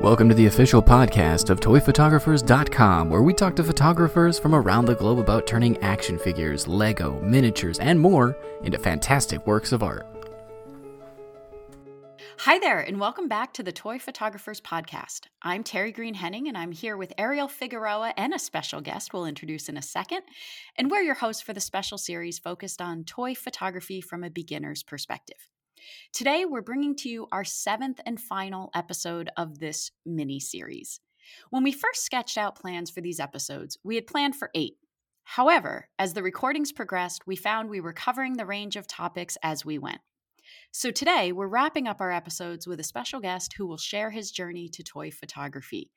Welcome to the official podcast of ToyPhotographers.com, where we talk to photographers from around the globe about turning action figures, Lego, miniatures, and more into fantastic works of art. Hi there, and welcome back to the Toy Photographers Podcast. I'm Terry Green Henning, and I'm here with Ariel Figueroa and a special guest we'll introduce in a second. And we're your hosts for the special series focused on toy photography from a beginner's perspective. Today, we're bringing to you our seventh and final episode of this mini series. When we first sketched out plans for these episodes, we had planned for eight. However, as the recordings progressed, we found we were covering the range of topics as we went. So today, we're wrapping up our episodes with a special guest who will share his journey to toy photography.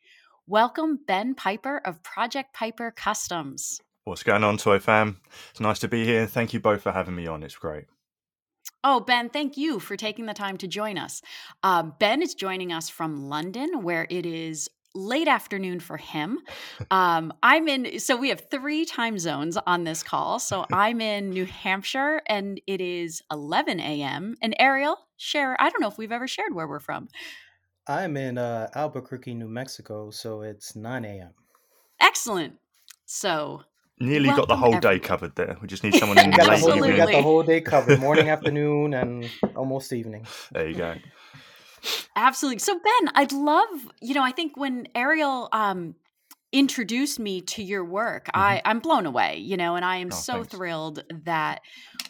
Welcome, Ben Piper of Project Piper Customs. What's going on, Toy Fam? It's nice to be here. Thank you both for having me on. It's great. Oh, Ben, thank you for taking the time to join us. Uh, ben is joining us from London, where it is late afternoon for him. Um, I'm in, so we have three time zones on this call. So I'm in New Hampshire and it is 11 a.m. And Ariel, share, I don't know if we've ever shared where we're from. I'm in uh, Albuquerque, New Mexico. So it's 9 a.m. Excellent. So Nearly got the whole day covered there. We just need someone in the late whole, Absolutely. we got the whole day covered morning, afternoon, and almost evening. There you go. Absolutely. So Ben, I'd love, you know, I think when Ariel um introduced me to your work, I I'm blown away, you know, and I am Mm-hmm. Oh, so thanks. thrilled that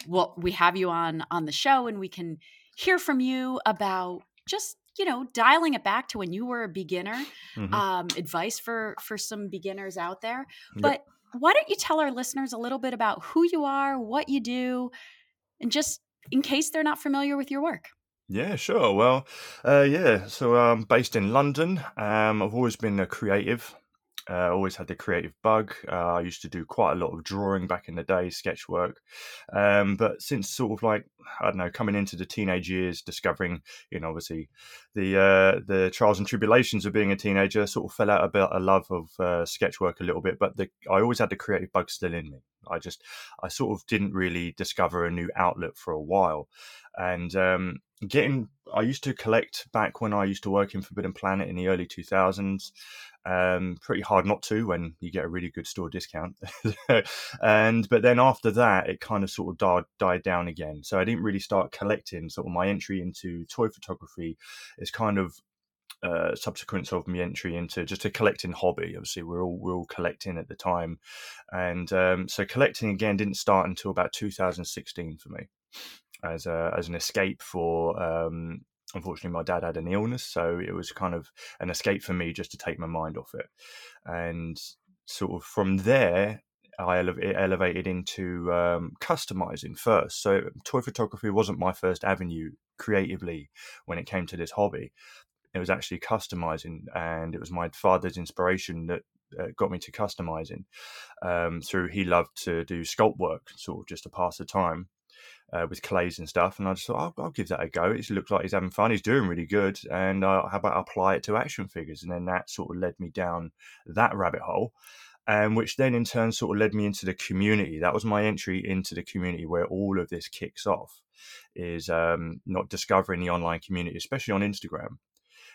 well we have you on on the show and we can hear from you about just you know dialing it back to when you were a beginner Mhm. um advice for for some beginners out there Yep. but why don't you tell our listeners a little bit about who you are what you do and just in case they're not familiar with your work Yeah, sure. Well, uh, yeah. So I'm based in London. Um, I've always been a creative. Uh, always had the creative bug. Uh, I used to do quite a lot of drawing back in the day, sketch work. Um, but since sort of like I don't know, coming into the teenage years, discovering you know obviously the uh, the trials and tribulations of being a teenager, sort of fell out a bit a love of uh, sketch work a little bit. But the, I always had the creative bug still in me. I just I sort of didn't really discover a new outlet for a while, and um, getting I used to collect back when I used to work in Forbidden Planet in the early 2000s. Um, pretty hard not to when you get a really good store discount. and but then after that, it kind of sort of died, died down again. So I didn't really start collecting. Sort of my entry into toy photography is kind of uh, subsequence of my entry into just a collecting hobby. Obviously, we're all we're all collecting at the time, and um, so collecting again didn't start until about 2016 for me, as a, as an escape for. Um, unfortunately, my dad had an illness, so it was kind of an escape for me just to take my mind off it, and sort of from there. I ele- elevated into um, customizing first. So, toy photography wasn't my first avenue creatively when it came to this hobby it was actually customizing and it was my father's inspiration that uh, got me to customizing um, through he loved to do sculpt work sort of just to pass the time uh, with clays and stuff and i just thought I'll, I'll give that a go. It looks like he's having fun. He's doing really good and uh, how about I apply it to action figures? And then that sort of led me down that rabbit hole and which then in turn sort of led me into the community. That was my entry into the community where all of this kicks off is um, not discovering the online community especially on instagram.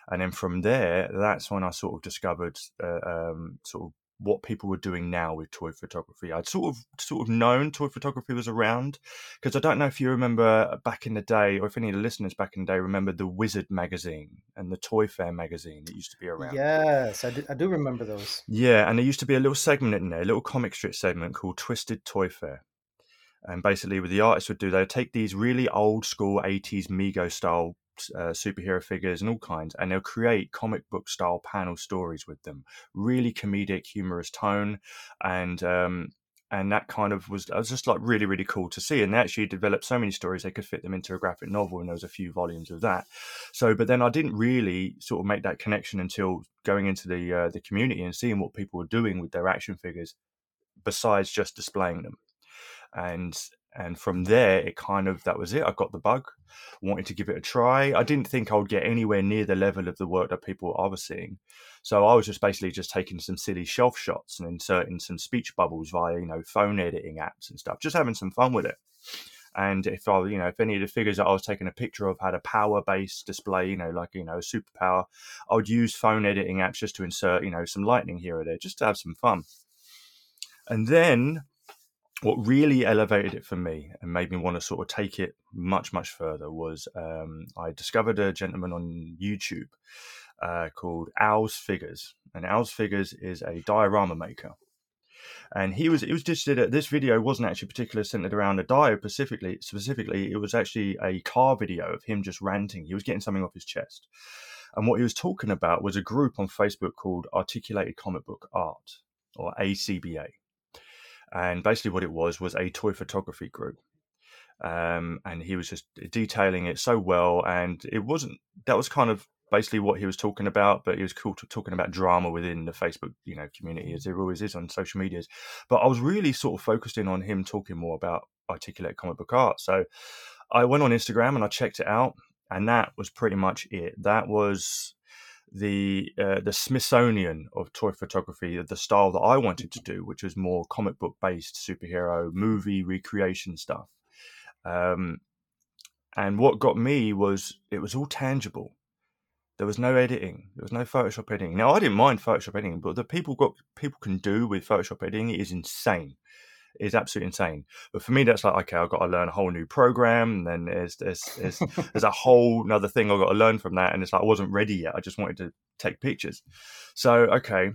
And then from there, that's when I sort of discovered uh, um, sort of what people were doing now with toy photography. I'd sort of sort of known toy photography was around because I don't know if you remember back in the day, or if any of the listeners back in the day remember the Wizard magazine and the Toy Fair magazine that used to be around. Yes, I do, I do remember those. Yeah, and there used to be a little segment in there, a little comic strip segment called Twisted Toy Fair. And basically, what the artists would do, they would take these really old school 80s Mego style uh, superhero figures and all kinds, and they'll create comic book style panel stories with them. Really comedic, humorous tone, and um, and that kind of was, was just like really really cool to see. And they actually developed so many stories they could fit them into a graphic novel, and there was a few volumes of that. So, but then I didn't really sort of make that connection until going into the uh, the community and seeing what people were doing with their action figures, besides just displaying them and and from there it kind of that was it. I got the bug wanted to give it a try. I didn't think i would get anywhere near the level of the work that people i was seeing. So i was just basically just taking some silly shelf shots and inserting some speech bubbles via you know phone editing apps and stuff just having some fun with it. And if I, you know, if any of the figures that I was taking a picture of had a power-based display, you know, like you know, a superpower, I would use phone editing apps just to insert, you know, some lightning here or there, just to have some fun. And then what really elevated it for me and made me want to sort of take it much much further was um, I discovered a gentleman on YouTube uh, called Owl's Figures, and Owl's Figures is a diorama maker. And he was it was just that this video wasn't actually particularly centered around a dio specifically. Specifically, it was actually a car video of him just ranting. He was getting something off his chest, and what he was talking about was a group on Facebook called Articulated Comic Book Art or ACBA and basically what it was was a toy photography group. Um, and he was just detailing it so well and it wasn't that was kind of basically what he was talking about but he was cool talking about drama within the facebook you know community as there always is on social medias. But i was really sort of focused in on him talking more about articulate comic book art. So i went on instagram and i checked it out and that was pretty much it. That was the uh, the Smithsonian of toy photography, the style that I wanted to do, which was more comic book based superhero movie recreation stuff. Um, and what got me was it was all tangible. There was no editing. There was no Photoshop editing. Now I didn't mind Photoshop editing, but the people got people can do with Photoshop editing is insane is absolutely insane. But for me, that's like okay, I've got to learn a whole new program, and then there's there's there's, there's a whole another thing I've got to learn from that, and it's like I wasn't ready yet. I just wanted to take pictures. So okay,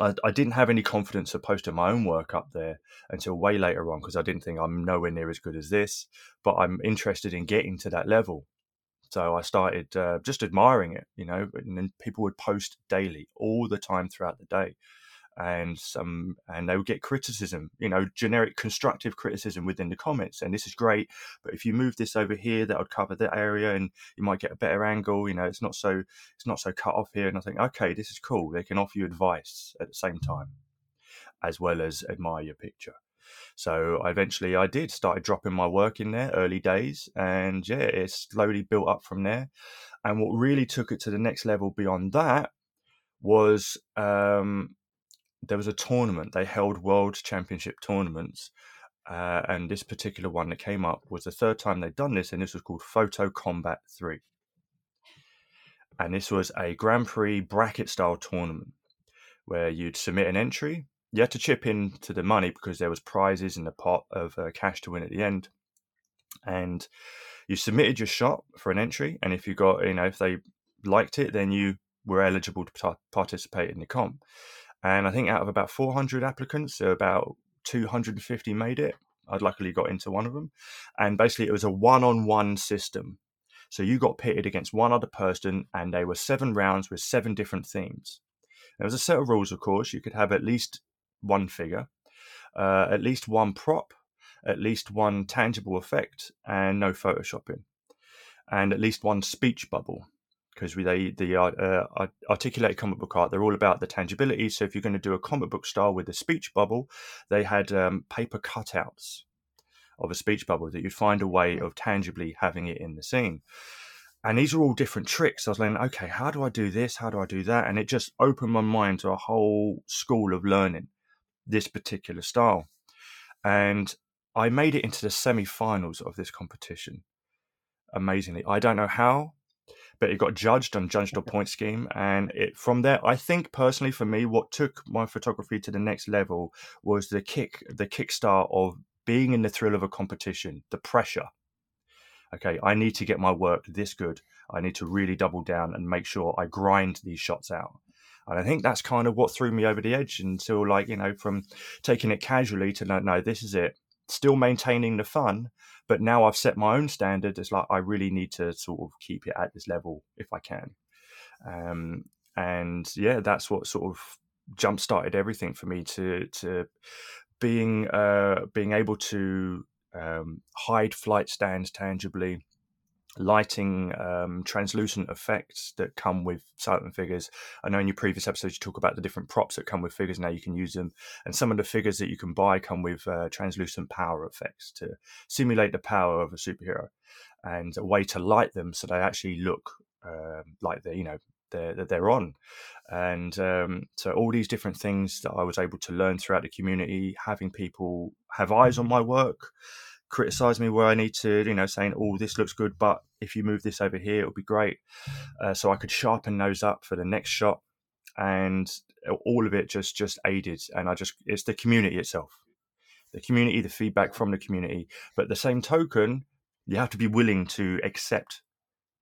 I, I, didn't have any confidence of posting my own work up there until way later on because I didn't think I'm nowhere near as good as this, but I'm interested in getting to that level. So I started uh, just admiring it, you know, and then people would post daily, all the time throughout the day and some and they would get criticism you know generic constructive criticism within the comments and this is great but if you move this over here that would cover that area and you might get a better angle you know it's not so it's not so cut off here and i think okay this is cool they can offer you advice at the same time as well as admire your picture. So eventually i did started dropping my work in there early days and yeah it slowly built up from there and what really took it to the next level beyond that was um, there was a tournament. They held world championship tournaments. Uh, and this particular one that came up was the third time they'd done this, and this was called Photo Combat 3. And this was a Grand Prix bracket style tournament where you'd submit an entry. You had to chip in to the money because there was prizes in the pot of uh, cash to win at the end. And you submitted your shot for an entry, and if you got, you know, if they liked it, then you were eligible to participate in the comp. And I think out of about 400 applicants, so about 250 made it. I'd luckily got into one of them. And basically, it was a one on one system. So you got pitted against one other person, and they were seven rounds with seven different themes. There was a set of rules, of course. You could have at least one figure, uh, at least one prop, at least one tangible effect, and no photoshopping, and at least one speech bubble because they the uh, uh, articulated comic book art they're all about the tangibility. So if you're going to do a comic book style with a speech bubble, they had um, paper cutouts of a speech bubble that you'd find a way of tangibly having it in the scene. And these are all different tricks. I was like, okay, how do I do this? How do I do that? And it just opened my mind to a whole school of learning this particular style. And I made it into the semi-finals of this competition. Amazingly, I don't know how but it got judged on judged a point scheme. And it, from there, I think personally for me, what took my photography to the next level was the kick, the kickstart of being in the thrill of a competition, the pressure. Okay, I need to get my work this good. I need to really double down and make sure I grind these shots out. And I think that's kind of what threw me over the edge until, like, you know, from taking it casually to no, no, this is it. Still maintaining the fun, but now I've set my own standard. It's like I really need to sort of keep it at this level if I can. Um, and yeah, that's what sort of jump started everything for me to to being uh, being able to um, hide flight stands tangibly, lighting um, translucent effects that come with certain figures. I know in your previous episodes you talk about the different props that come with figures. Now you can use them, and some of the figures that you can buy come with uh, translucent power effects to simulate the power of a superhero, and a way to light them so they actually look uh, like they're you know they're they're on. And um, so all these different things that I was able to learn throughout the community, having people have eyes on my work criticize me where I need to, you know, saying, "Oh, this looks good, but if you move this over here, it'll be great." Uh, so I could sharpen those up for the next shot, and all of it just just aided. And I just it's the community itself, the community, the feedback from the community. But the same token, you have to be willing to accept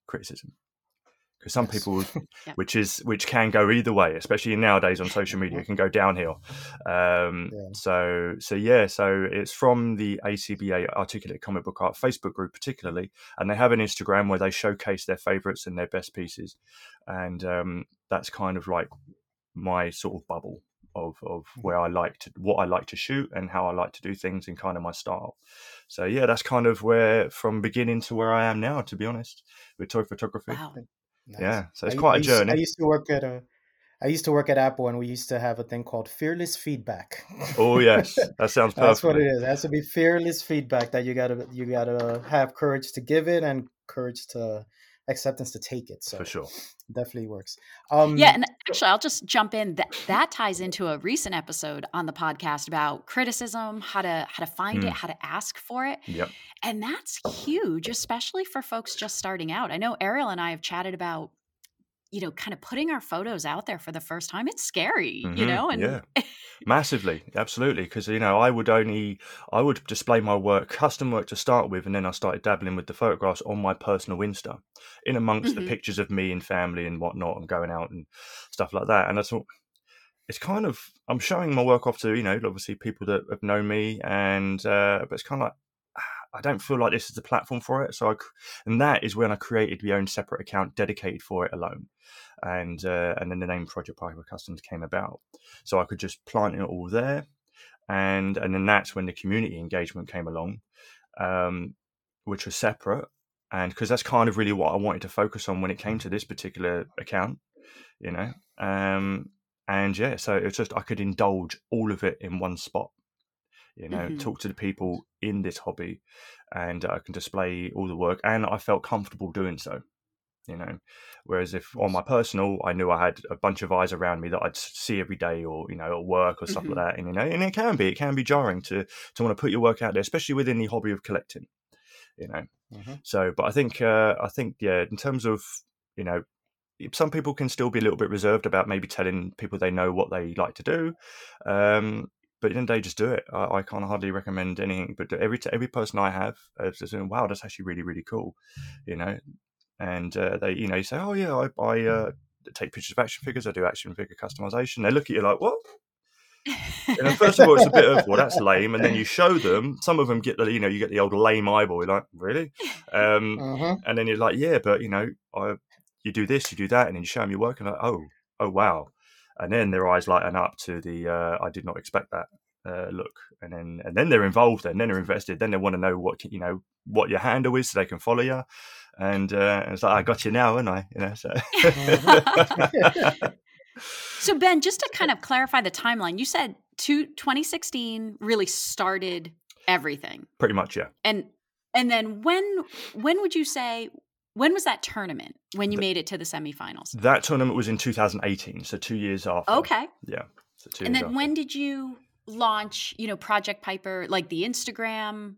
criticism because some yes. people yeah. which is which can go either way especially nowadays on social media can go downhill um, yeah. so so yeah so it's from the acba articulate comic book art facebook group particularly and they have an instagram where they showcase their favorites and their best pieces and um, that's kind of like my sort of bubble of of mm-hmm. where I like to what I like to shoot and how I like to do things and kind of my style. So yeah, that's kind of where from beginning to where I am now, to be honest, with toy photography. Wow. Nice. Yeah, so it's I, quite I a journey. I used to work at a I used to work at Apple and we used to have a thing called fearless feedback. Oh yes, that sounds perfect. That's what it is. It has to be fearless feedback that you gotta you gotta have courage to give it and courage to acceptance to take it. So for sure, definitely works. Um, yeah, and actually, I'll just jump in. That that ties into a recent episode on the podcast about criticism, how to how to find mm. it, how to ask for it. Yep. And that's huge, especially for folks just starting out. I know Ariel and I have chatted about you know, kind of putting our photos out there for the first time, it's scary, mm-hmm, you know? And yeah, massively, absolutely. Because, you know, I would only, I would display my work, custom work to start with, and then I started dabbling with the photographs on my personal Insta in amongst mm-hmm. the pictures of me and family and whatnot and going out and stuff like that. And I thought, it's kind of, I'm showing my work off to, you know, obviously people that have known me and, uh, but it's kind of like, I don't feel like this is the platform for it. So I, and that is when I created my own separate account dedicated for it alone. And, uh, and then the name Project Piper Customs came about. So I could just plant it all there. And, and then that's when the community engagement came along, um, which was separate. And because that's kind of really what I wanted to focus on when it came to this particular account, you know. Um, and yeah, so it's just I could indulge all of it in one spot you know mm-hmm. talk to the people in this hobby and i can display all the work and i felt comfortable doing so you know whereas if on my personal i knew i had a bunch of eyes around me that i'd see every day or you know at work or stuff mm-hmm. like that and you know and it can be it can be jarring to to want to put your work out there especially within the hobby of collecting you know mm-hmm. so but i think uh i think yeah in terms of you know some people can still be a little bit reserved about maybe telling people they know what they like to do um but then they just do it. I, I can't hardly recommend anything, but every every person I have is saying, "Wow, that's actually really really cool," you know. And uh, they, you know, you say, "Oh yeah, I, I uh, take pictures of action figures. I do action figure customization." They look at you like, "What?" and first of all, it's a bit of well, that's lame, and then you show them. Some of them get the, you know, you get the old lame eyeball. You're like, really? Um, uh-huh. And then you're like, yeah, but you know, I, you do this, you do that, and then you show them your work, and like, oh, oh wow and then their eyes lighten up to the uh, I did not expect that uh, look, and then and then they're involved, and then they're invested. Then they want to know what you know what your handle is, so they can follow you. And, uh, and it's like I got you now, and I, you know, so. so Ben, just to kind of clarify the timeline, you said two, 2016 really started everything. Pretty much, yeah. And and then when when would you say when was that tournament when you the, made it to the semifinals? That tournament was in 2018, so two years after. Okay. Yeah. So two and then after. when did you launch, you know, Project Piper, like the Instagram?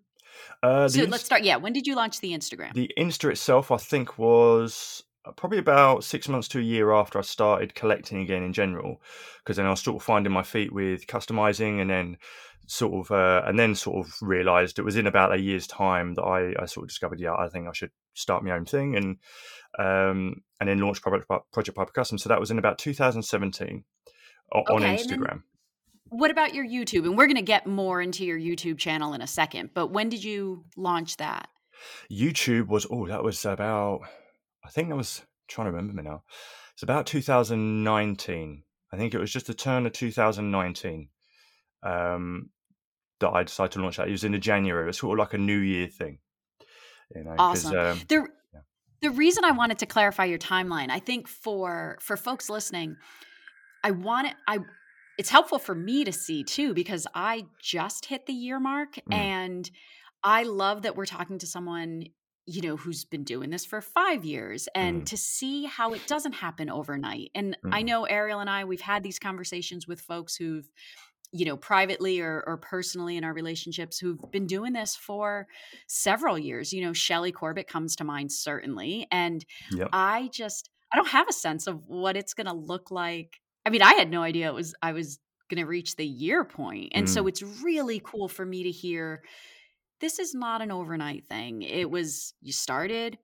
Uh, the so let's start. Yeah. When did you launch the Instagram? The Insta itself, I think, was uh, probably about six months to a year after I started collecting again in general, because then I was sort of finding my feet with customizing and then sort of uh, and then sort of realized it was in about a year's time that I, I sort of discovered yeah I think I should start my own thing and um, and then launch Project, Project Piper Custom. So that was in about 2017 okay, on Instagram. What about your YouTube? And we're going to get more into your YouTube channel in a second. But when did you launch that? YouTube was oh that was about I think that was trying to remember me now. It's about 2019. I think it was just the turn of 2019 um, that I decided to launch that. It was in the January. It was sort of like a New Year thing. You know, awesome. Um, the yeah. the reason I wanted to clarify your timeline, I think for for folks listening, I want it. I it's helpful for me to see too because I just hit the year mark, mm. and I love that we're talking to someone you know who's been doing this for five years and mm. to see how it doesn't happen overnight and mm. i know ariel and i we've had these conversations with folks who've you know, privately or, or personally in our relationships who've been doing this for several years. You know, Shelly Corbett comes to mind, certainly. And Yep. I just, I don't have a sense of what it's going to look like. I mean, I had no idea it was, I was going to reach the year point. And so Mm. it's really cool for me to hear this is not an overnight thing. It was, you started,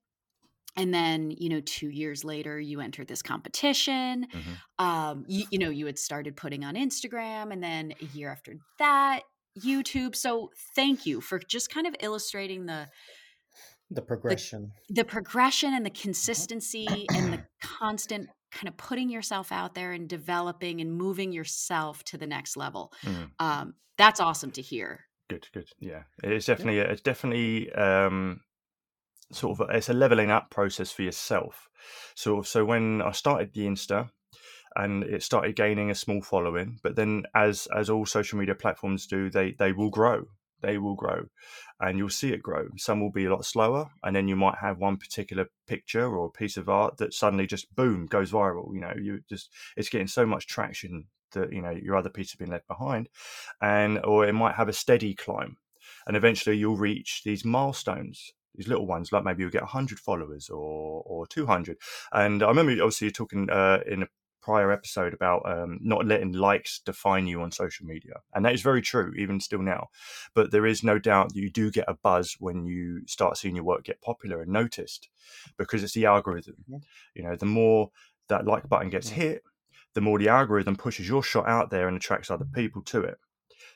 and then you know two years later you entered this competition Mhm. um you, you know you had started putting on instagram and then a year after that youtube so thank you for just kind of illustrating the The progression. the progression and the consistency and the constant kind of putting yourself out there and developing and moving yourself to the next level Mm. um that's awesome to hear Good, good. Yeah, it's definitely it's definitely um, sort of it's a leveling up process for yourself. So so when I started the Insta, and it started gaining a small following, but then as as all social media platforms do, they they will grow. They will grow, and you'll see it grow. Some will be a lot slower, and then you might have one particular picture or piece of art that suddenly just boom goes viral. You know, you just it's getting so much traction that you know your other piece has been left behind, and or it might have a steady climb, and eventually you'll reach these milestones. These little ones, like maybe you'll get 100 followers or or 200. And I remember, obviously, you're talking uh, in a prior episode about um, not letting likes define you on social media, and that is very true, even still now. But there is no doubt that you do get a buzz when you start seeing your work get popular and noticed, because it's the algorithm. Yeah. You know, the more that like button gets Yeah. hit, the more the algorithm pushes your shot out there and attracts other people to it.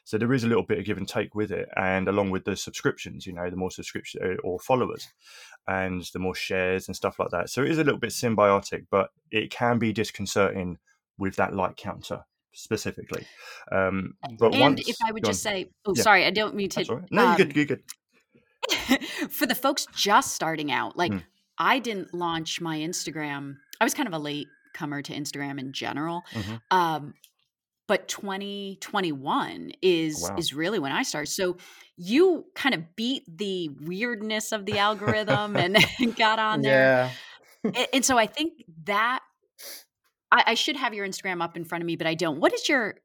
So there is a little bit of give and take with it, and along with the subscriptions, you know, the more subscription or followers, and the more shares and stuff like that. So it is a little bit symbiotic, but it can be disconcerting with that like counter specifically. Um, but and once, if i would just on. say oh Yeah. sorry i don't mean to right. No, um, you're good. You're good. for the folks just starting out, like Mm. I didn't launch my Instagram. I was kind of a late comer to Instagram in general. Mhm. Um, but 2021 is Wow. is really when I started. So you kind of beat the weirdness of the algorithm and, and got on there. Yeah. A- And, so I think that I, I should have your Instagram up in front of me, but I don't. What is your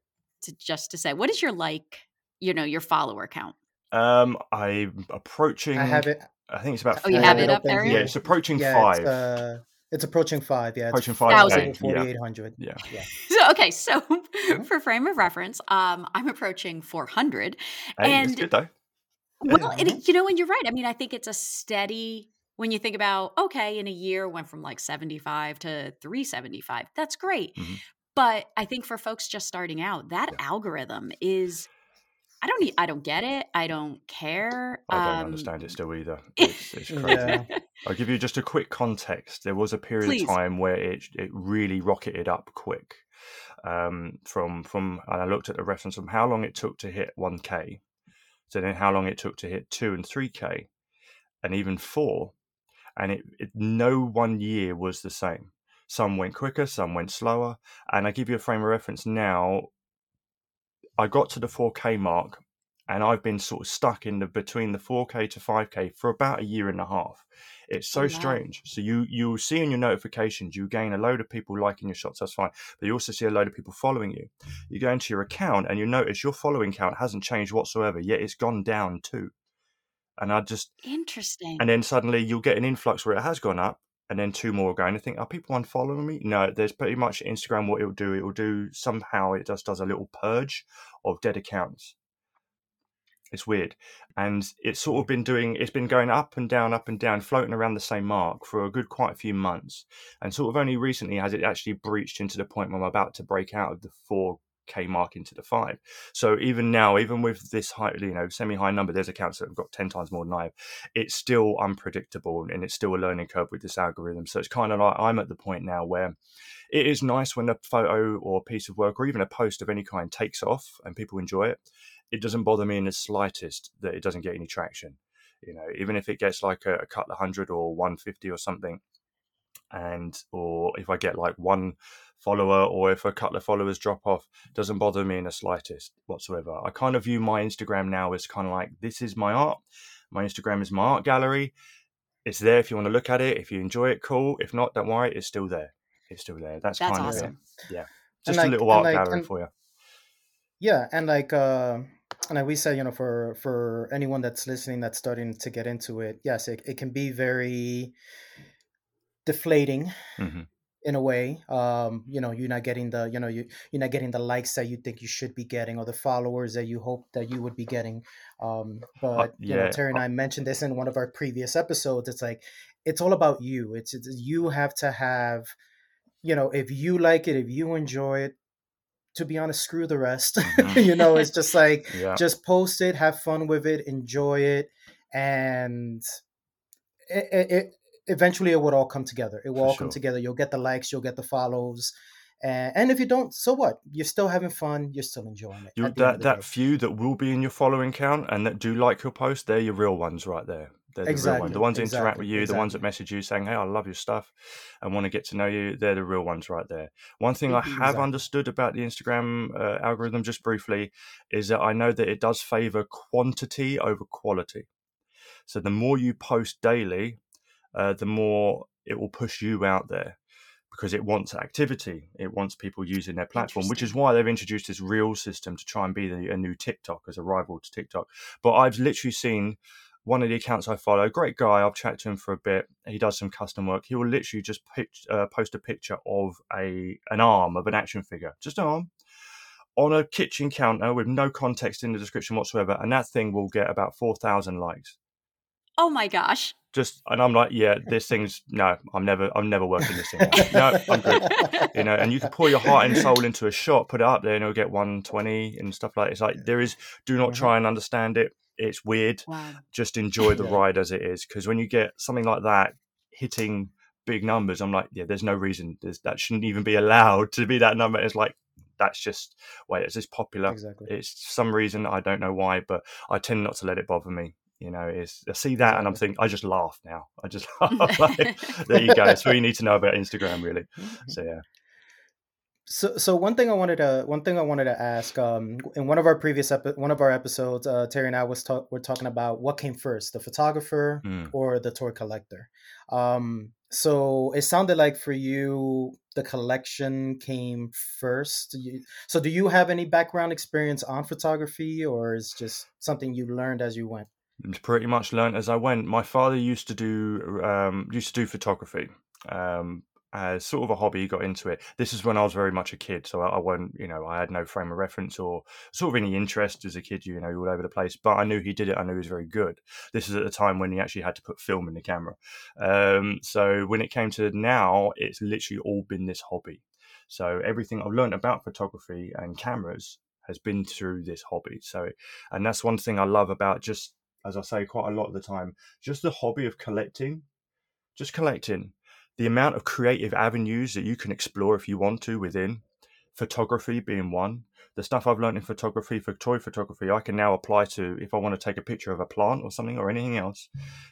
to, just to say, what is your like, you know, your follower count? Um, I'm approaching. I have it. I think it's about. Oh, you have it up there? Yeah, it's approaching yeah, five. It's, uh, it's approaching five. Yeah. Approaching it's five Thousand. K, yeah. 4,800. Yeah. Yeah. So okay, so for frame of reference, um, I'm approaching 400. Hey, And- it's good though. Well, and it- you know, and you're right. I mean, I think it's a steady. When you think about okay, in a year went from like 75 to 375. That's great. Mhm. But I think for folks just starting out, that algorithm is. I don't. Need, I don't get it. I don't care. I don't Um, understand it still either. It's, it's crazy. Yeah. I'll give you just a quick context. There was a period Please. of time where it it really rocketed up quick. Um, from from and I looked at the reference from how long it took to hit one k, so then how long it took to hit two and three k, and even four, and it, it no one year was the same. Some went quicker, some went slower, and I give you a frame of reference now. I got to the 4K mark and I've been sort of stuck in the between the 4K to 5K for about a year and a half. It's so Oh, wow. strange. So you you see in your notifications, you gain a load of people liking your shots, that's fine. But you also see a load of people following you. You go into your account and you notice your following count hasn't changed whatsoever, yet it's gone down too. And I just Interesting. and then suddenly you'll get an influx where it has gone up, and then two more go, and I think, are people unfollowing me? No, there's pretty much Instagram. What it'll do, it will do somehow. It just does a little purge of dead accounts. It's weird, and it's sort of been doing. It's been going up and down, up and down, floating around the same mark for a good quite a few months, and sort of only recently has it actually breached into the point where I'm about to break out of the four k mark into the five. So even now, even with this high, you know, semi-high number, there's accounts that have got ten times more than I have. It's still unpredictable, and it's still a learning curve with this algorithm. So it's kind of like I'm at the point now where it is nice when a photo or piece of work or even a post of any kind takes off and people enjoy it. It doesn't bother me in the slightest that it doesn't get any traction. You know, even if it gets like a, a couple of hundred or 150 or something, and or if I get like one follower or if a couple of followers drop off, doesn't bother me in the slightest whatsoever. I kind of view my Instagram now as kind of like this is my art. My Instagram is my art gallery. It's there if you want to look at it. If you enjoy it, cool. If not, don't worry. It's still there. It's still there. That's, That's kind awesome. of it. Yeah. Just like- a little art like- gallery and- for you. Yeah, and like uh and like we said, you know, for for anyone that's listening that's starting to get into it, yes, it, it can be very deflating hmm in a way. Um, you know, you're not getting the, you know, you you're not getting the likes that you think you should be getting or the followers that you hope that you would be getting. Um, Uh, but you know, Terry and I mentioned this in one of our previous episodes. It's like it's all about you. It's, it's you have to have, you know, if you like it, if you enjoy it, to be honest, screw the rest. hmm you know, it's just like yeah, just post it, have fun with it, enjoy it, and it, it eventually it would all come together. It will for all come together. You'll get the likes, you'll get the follows, and, and if you don't, so what? You're still having fun. You're still enjoying it You at the end of that that day. few that will be in your following count and that do like your post, they're your real ones right there. They're the real ones. The Exactly, ones that interact with you, the ones that message you saying, "Hey, I love your stuff," and want to get to know you. They're the real ones right there. One thing I have understood about the Instagram uh, algorithm, just briefly, is that I know that it does favor quantity over quality. So the more you post daily, uh, the more it will push you out there because it wants activity. It wants people using their platform, which is why they've introduced this real system to try and be the, a new TikTok as a rival to TikTok. But I've literally seen one of the accounts I follow, great guy. I've chatted to him for a bit. He does some custom work. He will literally just pitch, uh, post a picture of a an arm of an action figure, just an arm on a kitchen counter with no context in the description whatsoever, and that thing will get about four thousand likes Oh my gosh. just and I'm like, yeah, this thing's no, I'm never, I'm never working this thing out. No, I'm good. You know, and you can pour your heart and soul into a shot, put it up there, and it'll get 120 and stuff like. It's like there is. Do not Mhm. try and understand it. It's weird. wow. Just enjoy the Yeah. ride as it is, because when you get something like that hitting big numbers, I'm like, yeah, there's no reason. There's, that shouldn't even be allowed to be that number. It's like that's just wait, it's just popular. Exactly. It's some reason I don't know why, but I tend not to let it bother me. You know, is I see that and I'm thinking, I just laugh now. I just laugh. like, there you go. That's all you need to know about Instagram, really. So yeah, So, so one thing I wanted to one thing I wanted to ask um, in one of our previous epi- one of our episodes, uh, Terry and I was talk were talking about what came first, the photographer Mm. or the toy collector. Um, so it sounded like for you the collection came first. You, so do you have any background experience on photography, or is just something you learned as you went? Pretty much learned as I went. My father used to do um, used to do photography. Um, as sort of a hobby, he got into it. This is when I was very much a kid, so I, I won't, you know, I had no frame of reference or sort of any interest as a kid, you know, all over the place. But I knew he did it. I knew he was very good. This is at the time when he actually had to put film in the camera. Um, so when it came to now, it's literally all been this hobby. So everything I've learned about photography and cameras has been through this hobby. So, and that's one thing I love about just, as I say, quite a lot of the time, just the hobby of collecting, just collecting the amount of creative avenues that you can explore if you want to within photography being one. The stuff I've learned in photography for toy photography, I can now apply to if I want to take a picture of a plant or something or anything else.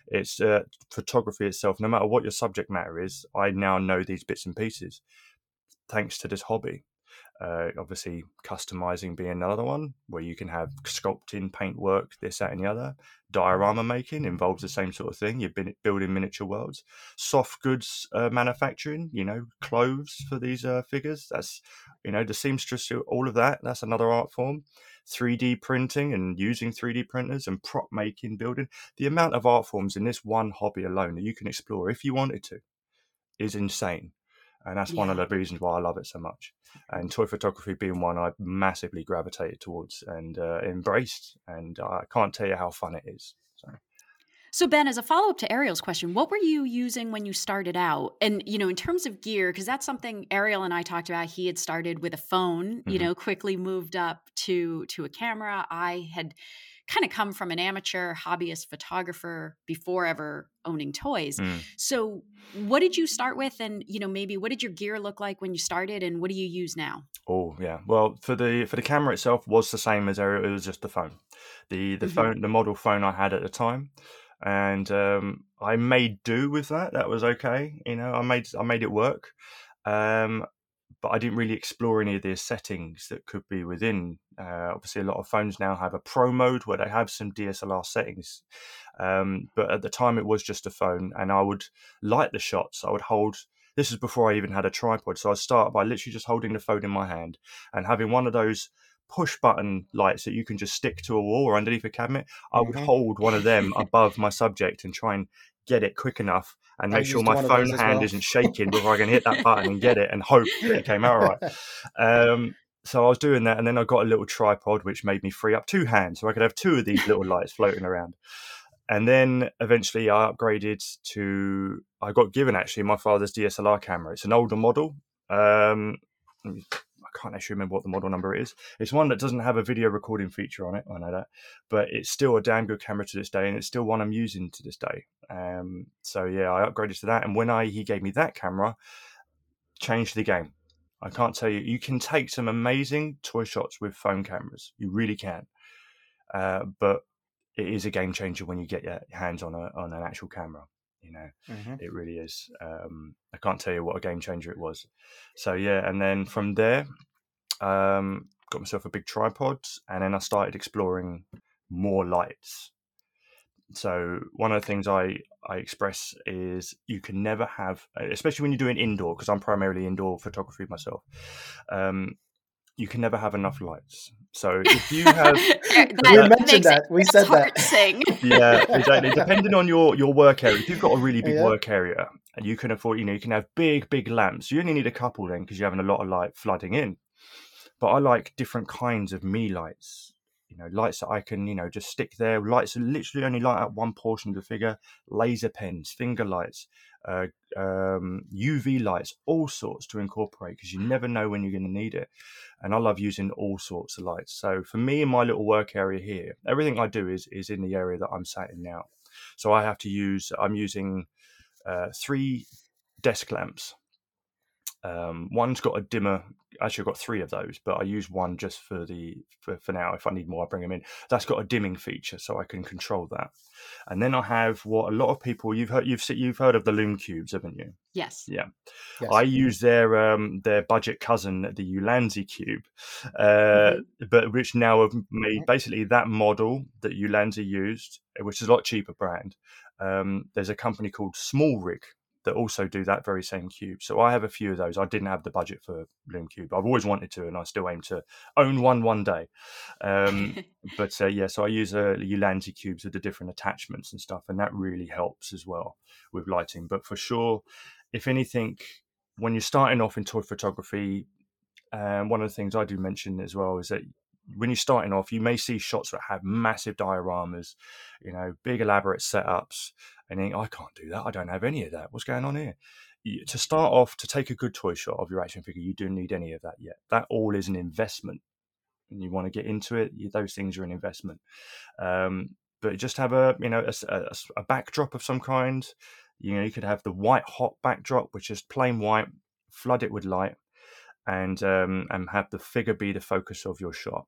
It's uh, photography itself. No matter what your subject matter is, I now know these bits and pieces thanks to this hobby. Uh, obviously, customizing being another one where you can have sculpting, paintwork, this, that, and the other. Diorama making involves the same sort of thing. You've been building miniature worlds. Soft goods uh, manufacturing, you know, clothes for these uh, figures. That's, you know, the seamstress, all of that. That's another art form. 3D printing and using 3D printers and prop making, building. The amount of art forms in this one hobby alone that you can explore if you wanted to is insane. And that's one of the reasons why I love it so much. And toy photography being one I've massively gravitated towards and uh, embraced. And I can't tell you how fun it is. So. So Ben, as a follow up to Ariel's question, what were you using when you started out? And you know, in terms of gear, because that's something Ariel and I talked about. He had started with a phone, you Mhm. know, quickly moved up to to a camera. I had kind of come from an amateur hobbyist photographer before ever owning toys. Mm. So, what did you start with, and you know, maybe what did your gear look like when you started, and what do you use now? Oh yeah. Well, for the for the camera itself was the same as. It was just the phone, the the Mhm. phone, the model phone I had at the time, and um, I made do with that. That was okay. You know, I made I made it work. Um, but I didn't really explore any of the settings that could be within. Uh, obviously, a lot of phones now have a pro mode where they have some DSLR settings. Um, but at the time, it was just a phone, and I would light the shots. I would hold. This is before I even had a tripod, so I start by literally just holding the phone in my hand and having one of those push button lights that you can just stick to a wall or underneath a cabinet. I would Mhm. hold one of them above my subject and try and get it quick enough and make sure my phone hand well. isn't shaking before I can hit that button and get it and hope that it came out right. Um, so I was doing that, and then I got a little tripod which made me free up two hands, so I could have two of these little lights floating around. And then eventually I upgraded to I got given actually my father's DSLR camera. It's an older model. Um, let me- I can't actually remember what the model number is. It's one that doesn't have a video recording feature on it. I know that, but it's still a damn good camera to this day, and it's still one I'm using to this day. Um, so yeah, I upgraded to that, and when I he gave me that camera, changed the game. I can't tell you. You can take some amazing toy shots with phone cameras. You really can. Uh, but it is a game changer when you get your hands on a on an actual camera. You know, Mhm. it really is. Um, I can't tell you what a game changer it was. So yeah, and then from there, um, got myself a big tripod, and then I started exploring more lights. So one of the things I I express is you can never have, especially when you're doing indoor, because I'm primarily indoor photography myself. Um, you can never have enough lights. So if you have that We mentioned makes that. We said that. sing. yeah, exactly. Depending on your your work area, if you've got a really big Yeah. work area and you can afford, you know, you can have big big lamps. You only need a couple then because you're having a lot of light flooding in. But I like different kinds of me lights. You know, lights that I can, you know, just stick there. Lights that literally only light up one portion of the figure. Laser pens, finger lights, uh, um, UV lights, all sorts to incorporate because you never know when you're going to need it. And I love using all sorts of lights. So for me in my little work area here, everything I do is is in the area that I'm sat in now. So I have to use. I'm using uh, three desk lamps. Um, one's got a dimmer. Actually, I've got three of those, but I use one just for the for, for now. If I need more, I bring them in. That's got a dimming feature, so I can control that. And then I have what a lot of people you've heard you've se- you've heard of the Lume Cubes, haven't you? Yes. Yeah. Yes. I use their um, their budget cousin, the Ulanzi cube, uh, but which now have made basically that model that Ulanzi used, which is a lot cheaper brand. Um, there's a company called Small Rig that also do that very same cube. So I have a few of those. I didn't have the budget for Lume Cube. I've always wanted to, and I still aim to own one one day. Um, but uh, yeah, so I use uh, Ulanzi cubes with the different attachments and stuff, and that really helps as well with lighting. But for sure, if anything, when you're starting off in toy photography, um, one of the things I do mention as well is that when you're starting off, you may see shots that have massive dioramas, you know, big elaborate setups, and think, I can't do that. I don't have any of that. What's going on here? You- To start off, to take a good toy shot of your action figure, you don't need any of that yet. That all is an investment and you want to get into it, you, those things are an investment. Um, but just have a you know a, a a backdrop of some kind. You know, you could have the white hot backdrop, which is plain white, flood it with light, and um, and have the figure be the focus of your shot.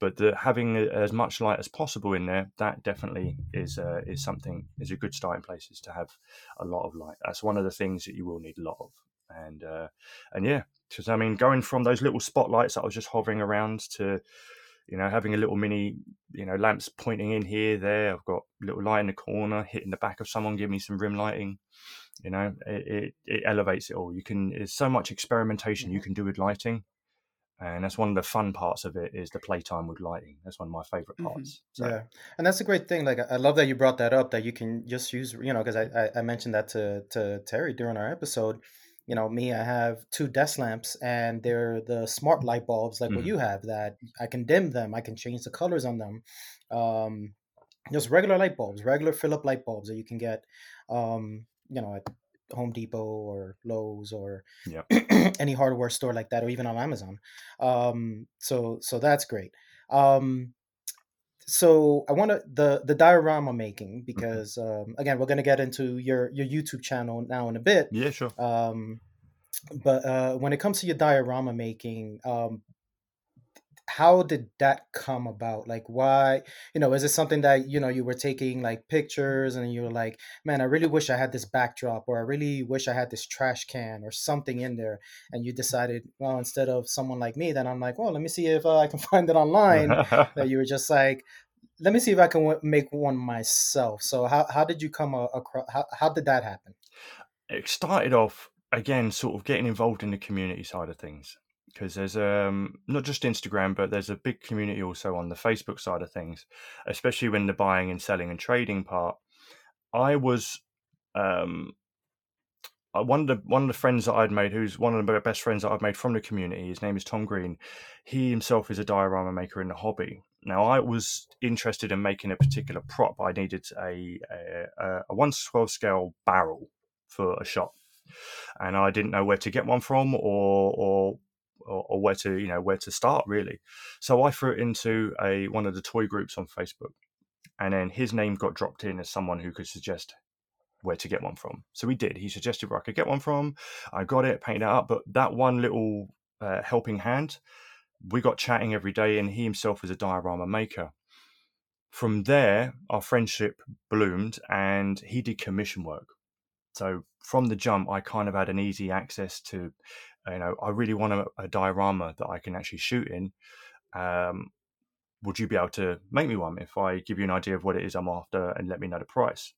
But the, having as much light as possible in there, that definitely is uh, is something is a good starting place. Is to have a lot of light. That's one of the things that you will need a lot of. And uh, and yeah, because I mean, going from those little spotlights that I was just hovering around to, you know, having a little mini, you know, lamps pointing in here, there. I've got a little light in the corner, hitting the back of someone, giving me some rim lighting. You know, it, it, it elevates it all. You can. There's so much experimentation you can do with lighting, and that's one of the fun parts of it is the playtime with lighting. That's one of my favorite Mhm. parts. So, Yeah, and that's a great thing. Like, I love that you brought that up. That you can just use, you know, because I, I mentioned that to to Terry during our episode. You know, me, I have two desk lamps, and they're the smart light bulbs, like what Mhm. you have. That I can dim them, I can change the colors on them. Um, just regular light bulbs, regular Philip light bulbs that you can get, um, you know, at Home Depot or Lowe's or Yep. any hardware store like that, or even on Amazon. Um, so so that's great. Um, so I want to the the diorama making because um, again we're gonna get into your your YouTube channel now in a bit. yeah, sure. Um, but uh, when it comes to your diorama making, um, how did that come about? Like, why? You know, is it something that you know you were taking like pictures and you were like, man, I really wish I had this backdrop, or I really wish I had this trash can or something in there, and you decided, well, instead of someone like me, then I'm like, well, let me see if uh, I can find it online. that you were just like, let me see if I can w- make one myself. So how how did you come across? How how did that happen? it started off again sort of getting involved in the community side of things because there's um not just Instagram, but there's a big community also on the Facebook side of things, especially when the buying and selling and trading part. I was um uh, one of the one of the friends that I'd made, who's one of the best friends that I've made from the community, his name is Tom Green. He himself is a diorama maker in the hobby. Now, I was interested in making a particular prop. I needed a a, a one twelve scale barrel for a shot, and I didn't know where to get one from or or or, where to you know where to start really. So I threw it into a one of the toy groups on Facebook, and then his name got dropped in as someone who could suggest where to get one from. So we did. He suggested where I could get one from. I got it, painted it up. But that one little uh, helping hand, we got chatting every day, and he himself was a diorama maker. From there, our friendship bloomed, and he did commission work. So from the jump, I kind of had an easy access to, you know, I really want a, a diorama that I can actually shoot in. Um, would you be able to make me one if I give you an idea of what it is I'm after and let me know the price?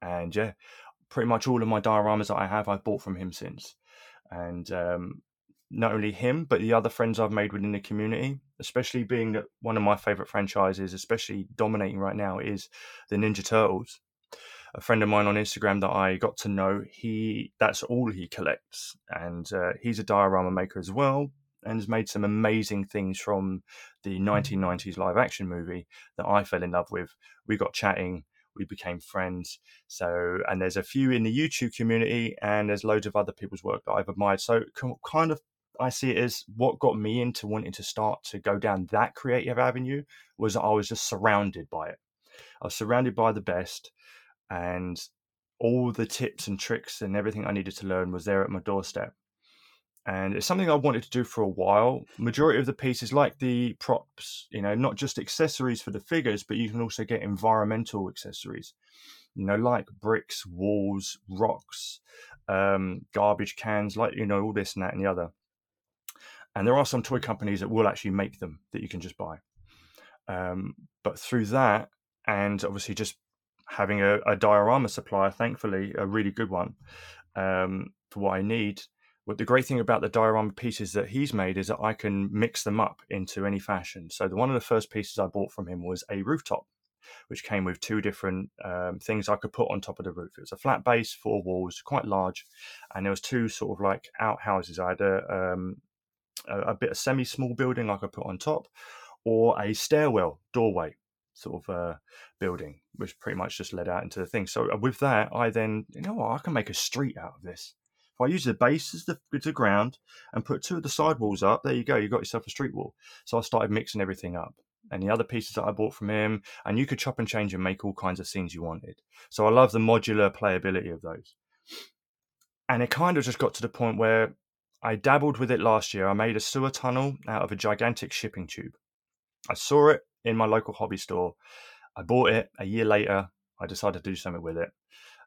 And yeah, pretty much all of my dioramas that I have, I've bought from him since. And um, not only him, but the other friends I've made within the community, especially being that one of my favorite franchises, especially dominating right now, is the Ninja Turtles. A friend of mine on Instagram that I got to know, he that's all he collects, and uh, he's a diorama maker as well, and has made some amazing things from the 1990s live action movie that I fell in love with. We got chatting we became friends. So, and there's a few in the YouTube community, and there's loads of other people's work that I've admired. So, kind of, I see it as what got me into wanting to start to go down that creative avenue was I was just surrounded by it. I was surrounded by the best, and all the tips and tricks and everything I needed to learn was there at my doorstep and it's something I wanted to do for a while. Majority of the pieces, like the props, you know, not just accessories for the figures, but you can also get environmental accessories, you know, like bricks, walls, rocks, um, garbage cans, like you know, all this and that and the other. And there are some toy companies that will actually make them that you can just buy. Um, but through that, and obviously just having a, a diorama supplier, thankfully, a really good one um, for what I need what the great thing about the diorama pieces that he's made is that I can mix them up into any fashion. So the one of the first pieces I bought from him was a rooftop, which came with two different um, things I could put on top of the roof. It was a flat base, four walls, quite large, and there was two sort of like outhouses. I had a, um, a, a bit of semi-small building I could put on top, or a stairwell doorway sort of uh, building, which pretty much just led out into the thing. So uh, with that, I then you know what I can make a street out of this. If I use the base as the, as the ground and put two of the side walls up, there you go, you got yourself a street wall. So I started mixing everything up. And the other pieces that I bought from him, and you could chop and change and make all kinds of scenes you wanted. So I love the modular playability of those. And it kind of just got to the point where I dabbled with it last year. I made a sewer tunnel out of a gigantic shipping tube. I saw it in my local hobby store. I bought it a year later. I decided to do something with it.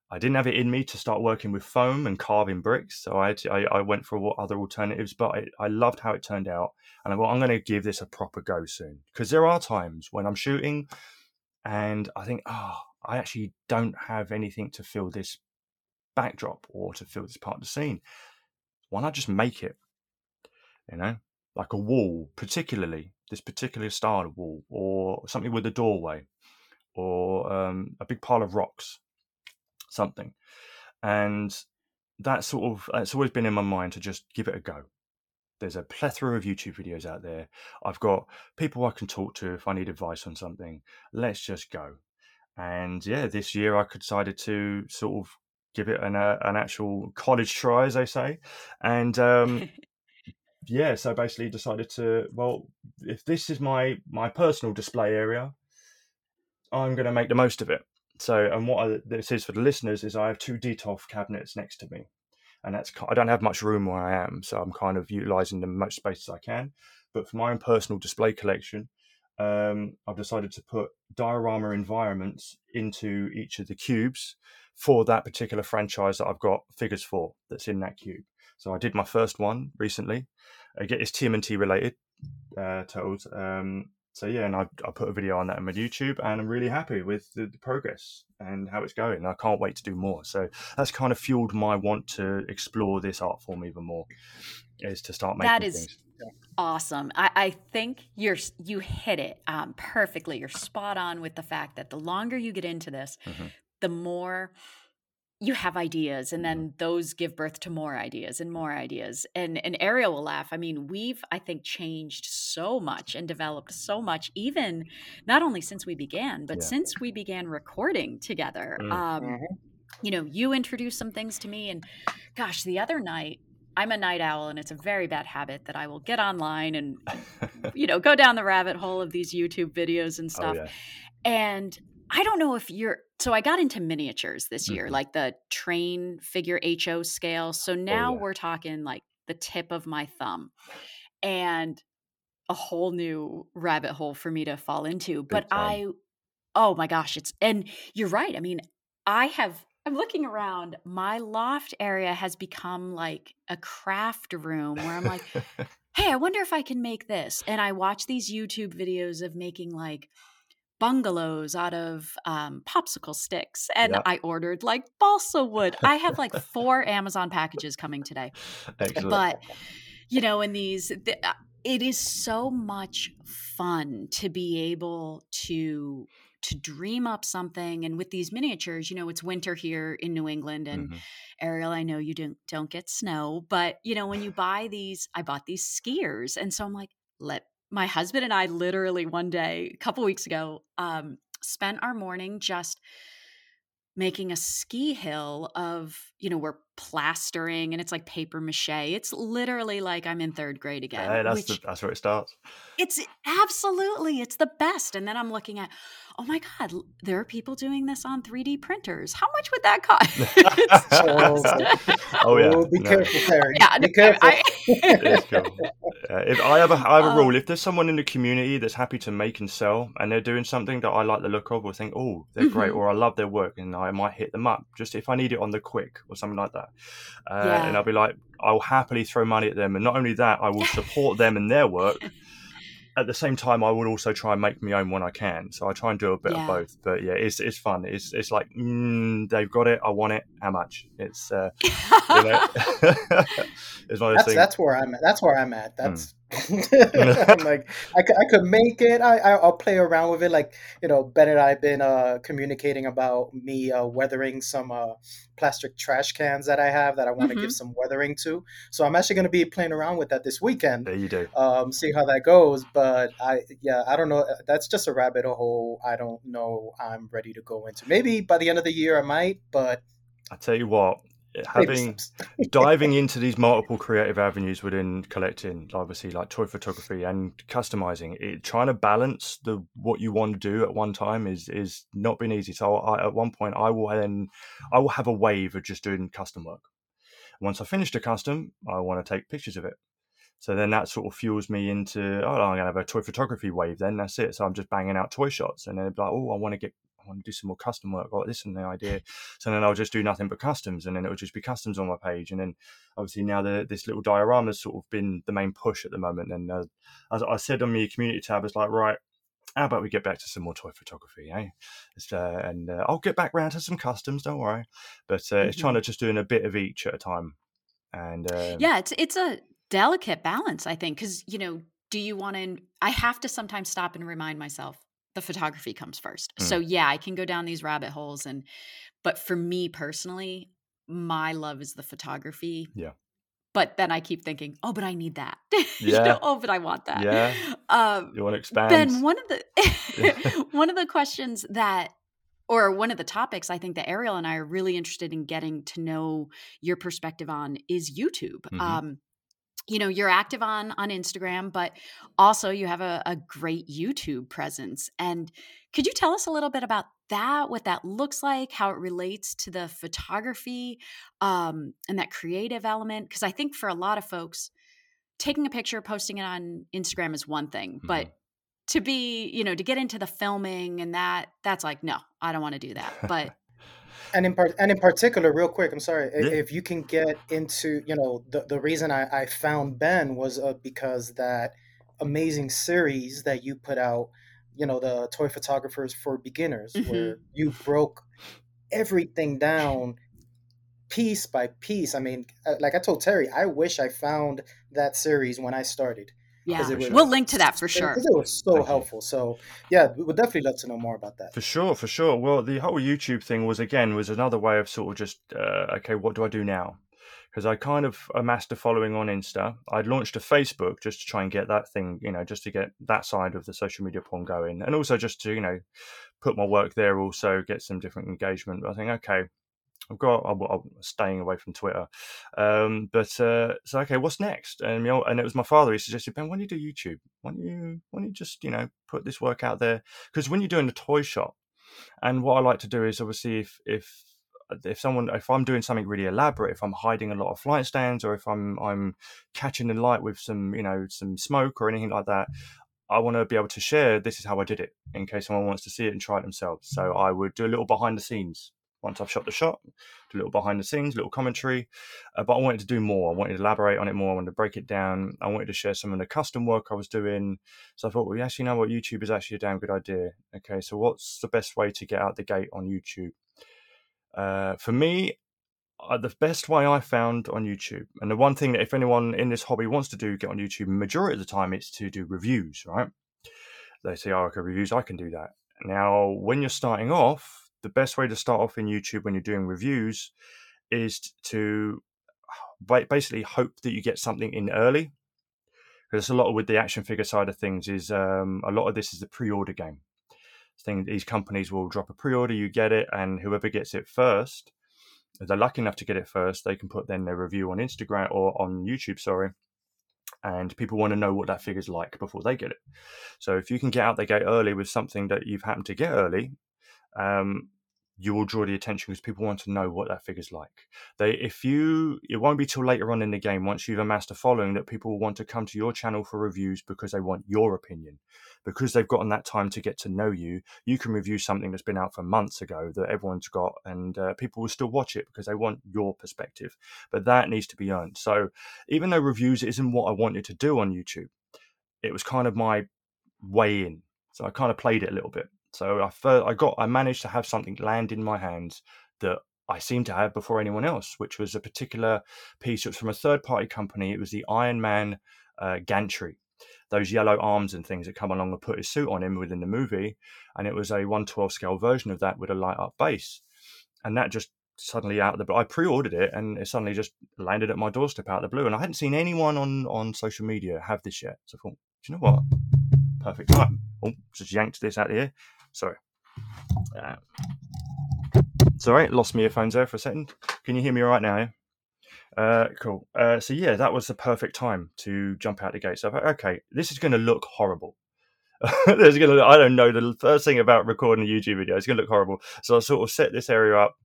I didn't have it in me to start working with foam and carving bricks, so I to, I, I, went for other alternatives. But I, I loved how it turned out, and I thought I'm going to give this a proper go soon because there are times when I'm shooting, and I think, oh, I actually don't have anything to fill this backdrop or to fill this part of the scene. Why not just make it? You know, like a wall, particularly this particular style of wall, or something with a doorway, or um, a big pile of rocks something. And that sort of it's always been in my mind to just give it a go. There's a plethora of YouTube videos out there. I've got people I can talk to if I need advice on something. Let's just go. And yeah, this year I decided to sort of give it an uh, an actual college try, as they say. And um, yeah, so basically decided to well, if this is my my personal display area, I'm going to make the most of it. So, and what I, this is for the listeners is I have two Detolf cabinets next to me, and that's I don't have much room where I am, so I'm kind of utilizing the much space as I can. But for my own personal display collection, um, I've decided to put diorama environments into each of the cubes for that particular franchise that I've got figures for that's in that cube. So I did my first one recently. Again, it's TMNT related uh, totals. Um, so yeah, and I, I put a video on that on my YouTube, and I'm really happy with the, the progress and how it's going. I can't wait to do more. So that's kind of fueled my want to explore this art form even more. Is to start making that is things. awesome. I, I think you're you hit it um, perfectly. You're spot on with the fact that the longer you get into this, Mhm. the more you have ideas and Mm-hmm. then those give birth to more ideas and more ideas and and ariel will laugh i mean we've i think changed so much and developed so much even not only since we began but Yeah. since we began recording together Mm. um Mhm. you know you introduced some things to me and gosh the other night i'm a night owl and it's a very bad habit that i will get online and you know go down the rabbit hole of these youtube videos and oh stuff yeah, and I don't know if you're so I got into miniatures this year, Mhm. like the train figure HO scale. So now Oh, yeah. we're talking like the tip of my thumb and a whole new rabbit hole for me to fall into. but time. I oh my gosh, it's and you're right. I mean, I have I'm looking around, my loft area has become like a craft room where I'm like, hey, I wonder if I can make this. And I watch these YouTube videos of making like bungalows out of um, popsicle sticks. And Yeah. I ordered like balsa wood. I have like four Amazon packages coming today. Excellent. But, you know, in these, th- uh, it is so much fun to be able to to dream up something and with these miniatures you know it's winter here in new england and Mhm. Ariel, I know you don't don't get snow, but you know when you buy these, I bought these skiers, and so I'm like, let my husband and I literally one day, a couple weeks ago, um, spent our morning just making a ski hill of you know we're plastering and it's like paper mache it's literally like i'm in third grade again Hey, that's the, that's where it starts. it's absolutely it's the best and then i'm looking at oh my god there are people doing this on 3d printers how much would that cost It's just- Oh yeah, Oh, be no. careful, Terry. yeah be no, careful. I- cool. Uh, if I have a I have a Uh, rule, if there's someone in the community that's happy to make and sell, and they're doing something that I like the look of, or think, oh, they're great, Mhm. or I love their work, and I might hit them up just if I need it on the quick or something like that. Uh, Yeah. And I'll be like, I'll happily throw money at them, and not only that, I will support them and their work. At the same time, I will also try and make my own when I can. So I try and do a bit Yeah. of both. But yeah, it's it's fun. It's it's like mm, they've got it. I want it. How much? It's uh, you know, it's one of those That's things. that's where I'm at. That's where I'm at. Hmm. That's I'm like I could, I could make it. I, I I'll play around with it. Like you know, Ben and I've been uh, communicating about me uh, weathering some uh, plastic trash cans that I have that I want to Mhm. give some weathering to. So I'm actually going to be playing around with that this weekend. There you do. Um, see how that goes. But I yeah, I don't know. That's just a rabbit hole. I don't know. I'm ready to go into. Maybe by the end of the year I might, but I tell you what, having diving into these multiple creative avenues within collecting, obviously like toy photography and customizing, it, trying to balance the what you want to do at one time is is not been easy. So I, at one point, I will then I will have a wave of just doing custom work. Once I finish the custom, I want to take pictures of it. So then that sort of fuels me into oh I'm gonna have a toy photography wave. Then that's it. So I'm just banging out toy shots, and then like oh I want to get I want to do some more custom work. Got this and the idea. So then I'll just do nothing but customs, and then it'll just be customs on my page. And then obviously now the, this little diorama has sort of been the main push at the moment. And uh, as I said on the community tab, it's like right. How about we get back to some more toy photography, eh? It's, uh, and uh, I'll get back round to some customs, don't worry. But uh, it's Mhm. trying to just doing a bit of each at a time. And um, yeah it's it's a delicate balance i think because you know do you want to i have to sometimes stop and remind myself the photography comes first Mm. so yeah i can go down these rabbit holes and but for me personally my love is the photography Yeah. but then i keep thinking oh but i need that you Yeah. know, oh but i want that Yeah. um you want to expand. Ben, one of the one of the questions that or one of the topics I think that Ariel and I are really interested in getting to know your perspective on is YouTube. Mhm. Um, you know, you're active on on Instagram, but also you have a, a great YouTube presence. And could you tell us a little bit about that, what that looks like, how it relates to the photography um, and that creative element? Because I think for a lot of folks, taking a picture, posting it on Instagram is one thing, but to be, you know, to get into the filming and that, that's like, no, I don't want to do that. But and in part and in particular real quick i'm sorry Yeah. if you can get into you know the, the reason I, I found ben was uh, because that amazing series that you put out. You know, the toy photographers for beginners, Mhm. where you broke everything down piece by piece. I mean, uh, like I told Terry, I wish I found that series when I started. Yeah, it was- we'll link to that for sure. Because it was so Thank you. helpful. So yeah, we would definitely love to know more about that. For sure, for sure. Well, the whole YouTube thing was again was another way of sort of just uh, okay, what do I do now? Because I kind of amassed a following on Insta. I'd launched a Facebook just to try and get that thing, you know, just to get that side of the social media porn going, and also just to you know put my work there, also get some different engagement. But I think okay, I've got I'm, I'm staying away from Twitter, um, but uh, so okay, what's next? And you know, and it was my father. He suggested, Ben, why don't you do YouTube? Why don't you why don't you just you know put this work out there? Because when you're doing a toy shop, and what I like to do is obviously if if if someone if I'm doing something really elaborate, if I'm hiding a lot of flight stands, or if I'm I'm catching the light with some you know some smoke or anything like that, I want to be able to share this is how I did it in case someone wants to see it and try it themselves. So I would do a little behind the scenes once I've shot the shot, do a little behind the scenes, a little commentary. Uh, but I wanted to do more. I wanted to elaborate on it more. I wanted to break it down. I wanted to share some of the custom work I was doing. So I thought, well, you actually know what YouTube is actually a damn good idea. Okay, so what's the best way to get out the gate on YouTube? Uh, for me, uh, the best way I found on YouTube, and the one thing that if anyone in this hobby wants to do, get on YouTube, majority of the time it's to do reviews, right? They say, oh, okay, reviews, I can do that. Now, when you're starting off, the best way to start off in YouTube when you're doing reviews is to basically hope that you get something in early. Because a lot of, with the action figure side of things is um, a lot of this is the pre-order game. Thing these companies will drop a pre-order, you get it, and whoever gets it first, if they're lucky enough to get it first, they can put then their review on Instagram or on YouTube, sorry. And people want to know what that figure's like before they get it. So if you can get out the gate early with something that you've happened to get early, um, you will draw the attention because people want to know what that figure's like. They, if you, it won't be till later on in the game once you've amassed a following that people will want to come to your channel for reviews because they want your opinion, because they've gotten that time to get to know you. You can review something that's been out for months ago that everyone's got, and uh, people will still watch it because they want your perspective. But that needs to be earned. So even though reviews isn't what I wanted to do on YouTube, it was kind of my way in. So I kind of played it a little bit. So I fir- I got I managed to have something land in my hands that I seemed to have before anyone else, which was a particular piece. It was from a third party company. It was the Iron Man uh, gantry, those yellow arms and things that come along and put his suit on him within the movie. And it was a 112 scale version of that with a light up base. And that just suddenly out of the blue, I pre ordered it and it suddenly just landed at my doorstep out of the blue. And I hadn't seen anyone on, on social media have this yet. So I thought, do you know what? Perfect time. Oh, just yanked this out here. Sorry. Uh, sorry, lost me my earphones there for a second. Can you hear me right now? Uh, cool. Uh, so yeah, that was the perfect time to jump out the gate. So I thought, okay, this is going to look horrible. There's going to. I don't know the first thing about recording a YouTube video. It's going to look horrible. So I sort of set this area up,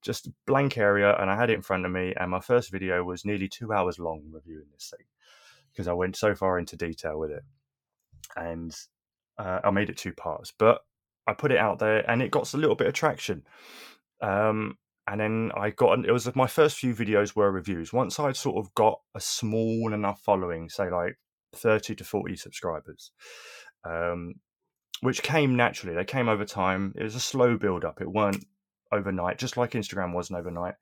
just blank area, and I had it in front of me. And my first video was nearly two hours long reviewing this thing because I went so far into detail with it, and uh, I made it two parts. But I put it out there, and it got a little bit of traction. Um, and then I got it was my first few videos were reviews. Once I'd sort of got a small enough following, say like thirty to forty subscribers, um, which came naturally. They came over time. It was a slow build up. It weren't overnight, just like Instagram wasn't overnight.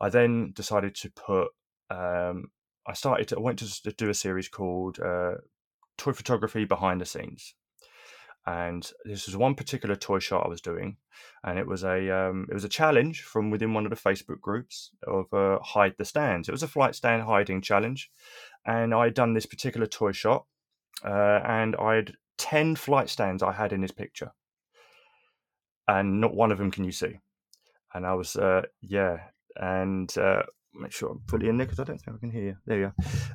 I then decided to put. Um, I started. To, I went to do a series called uh, Toy Photography Behind the Scenes, and this was one particular toy shot I was doing, and it was a um, it was a challenge from within one of the Facebook groups of uh, hide the stands. It was a flight stand hiding challenge, and I'd done this particular toy shot, uh, and I had ten flight stands I had in this picture, and not one of them can you see, and I was uh, yeah, and uh, make sure I'm fully in there because I don't think I can hear you. There you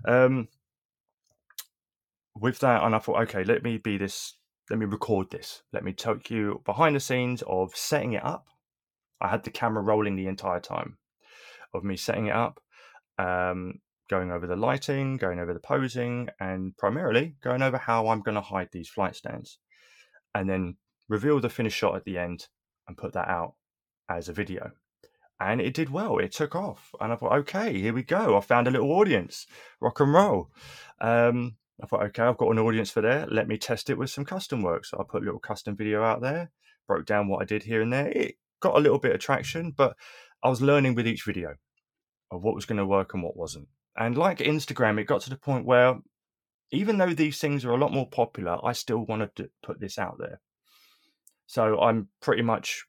are. Um, with that, and I thought, okay, let me be this let me record this. Let me take you behind the scenes of setting it up. I had the camera rolling the entire time of me setting it up, um, going over the lighting, going over the posing, and primarily going over how I'm going to hide these flight stands. And then reveal the finished shot at the end and put that out as a video. And it did well. It took off. And I thought, okay, here we go. I found a little audience. Rock and roll. Um, I thought, okay, I've got an audience for there. Let me test it with some custom work. So I put a little custom video out there, broke down what I did here and there. It got a little bit of traction, but I was learning with each video of what was going to work and what wasn't. And like Instagram, it got to the point where even though these things are a lot more popular, I still wanted to put this out there. So I'm pretty much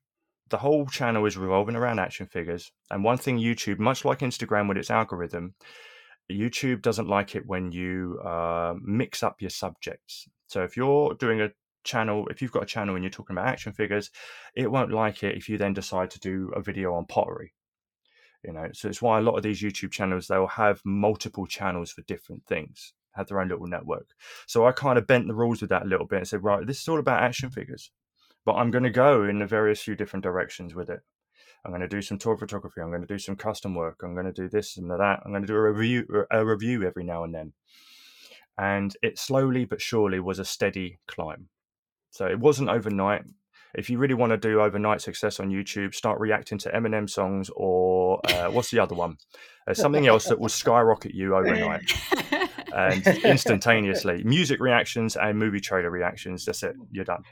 the whole channel is revolving around action figures. And one thing YouTube, much like Instagram with its algorithm, YouTube doesn't like it when you uh, mix up your subjects. So if you're doing a channel, if you've got a channel and you're talking about action figures, it won't like it if you then decide to do a video on pottery. You know, so it's why a lot of these YouTube channels they'll have multiple channels for different things, have their own little network. So I kind of bent the rules with that a little bit and said, right, this is all about action figures, but I'm going to go in a various few different directions with it. I'm going to do some tour photography. I'm going to do some custom work. I'm going to do this and that. I'm going to do a review, a review every now and then. And it slowly but surely was a steady climb. So it wasn't overnight. If you really want to do overnight success on YouTube, start reacting to Eminem songs or uh, what's the other one? There's something else that will skyrocket you overnight and instantaneously. Music reactions and movie trailer reactions. That's it. You're done.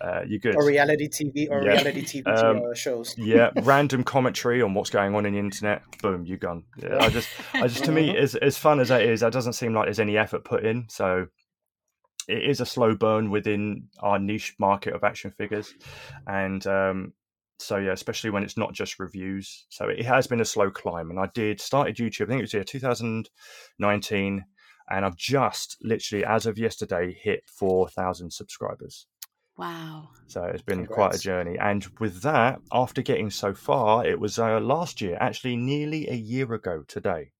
Uh, you're good. Or reality TV or yeah. reality TV um, uh, shows. yeah, random commentary on what's going on in the internet. Boom, you're gone. Yeah, I just, I just to me, as as fun as that is, that doesn't seem like there's any effort put in. So it is a slow burn within our niche market of action figures, and um, so yeah, especially when it's not just reviews. So it has been a slow climb, and I did started YouTube. I think it was yeah 2019 and I've just literally, as of yesterday, hit 4,000 subscribers. Wow. So it's been Congrats. quite a journey. And with that, after getting so far, it was uh, last year, actually nearly a year ago today,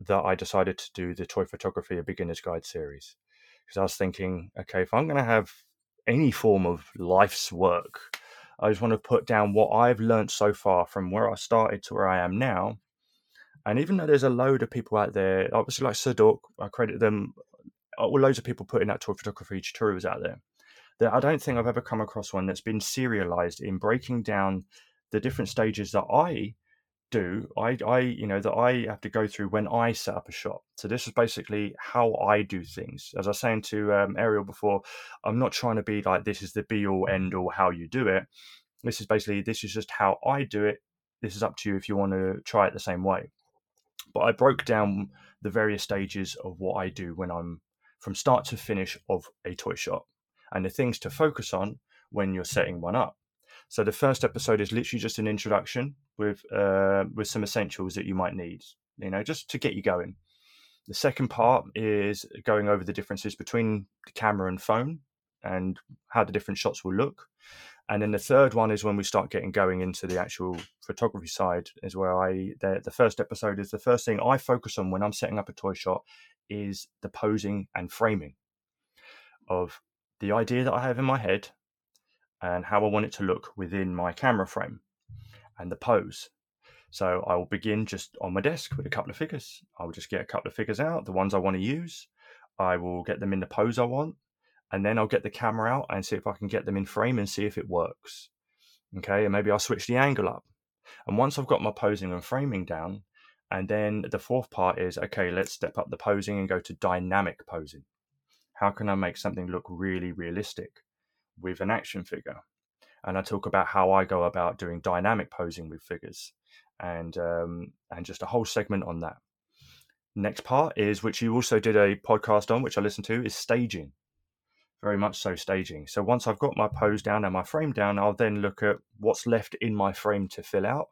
that I decided to do the Toy Photography A Beginner's Guide series. Because I was thinking, okay, if I'm going to have any form of life's work, I just want to put down what I've learned so far from where I started to where I am now and even though there's a load of people out there, obviously like Sadok, I credit them, uh, well, loads of people putting out toy photography tutorials out there. That I don't think I've ever come across one that's been serialized in breaking down the different stages that I do. I, I, you know, that I have to go through when I set up a shop. So this is basically how I do things. As I was saying to um, Ariel before, I'm not trying to be like this is the be all end all how you do it. This is basically this is just how I do it. This is up to you if you want to try it the same way. But I broke down the various stages of what I do when I'm from start to finish of a toy shop and the things to focus on when you're setting one up. So the first episode is literally just an introduction with uh, with some essentials that you might need, you know, just to get you going. The second part is going over the differences between the camera and phone and how the different shots will look. And then the third one is when we start getting going into the actual photography side, is where I the, the first episode is the first thing I focus on when I'm setting up a toy shot is the posing and framing of the idea that I have in my head and how I want it to look within my camera frame and the pose. So I will begin just on my desk with a couple of figures. I will just get a couple of figures out, the ones I want to use. I will get them in the pose I want and then I'll get the camera out and see if I can get them in frame and see if it works. Okay, and maybe I'll switch the angle up. And once I've got my posing and framing down, and then the fourth part is okay, let's step up the posing and go to dynamic posing. How can I make something look really realistic with an action figure? And I talk about how I go about doing dynamic posing with figures, and um, and just a whole segment on that. Next part is which you also did a podcast on, which I listened to, is staging very much so staging. So once I've got my pose down and my frame down, I'll then look at what's left in my frame to fill out.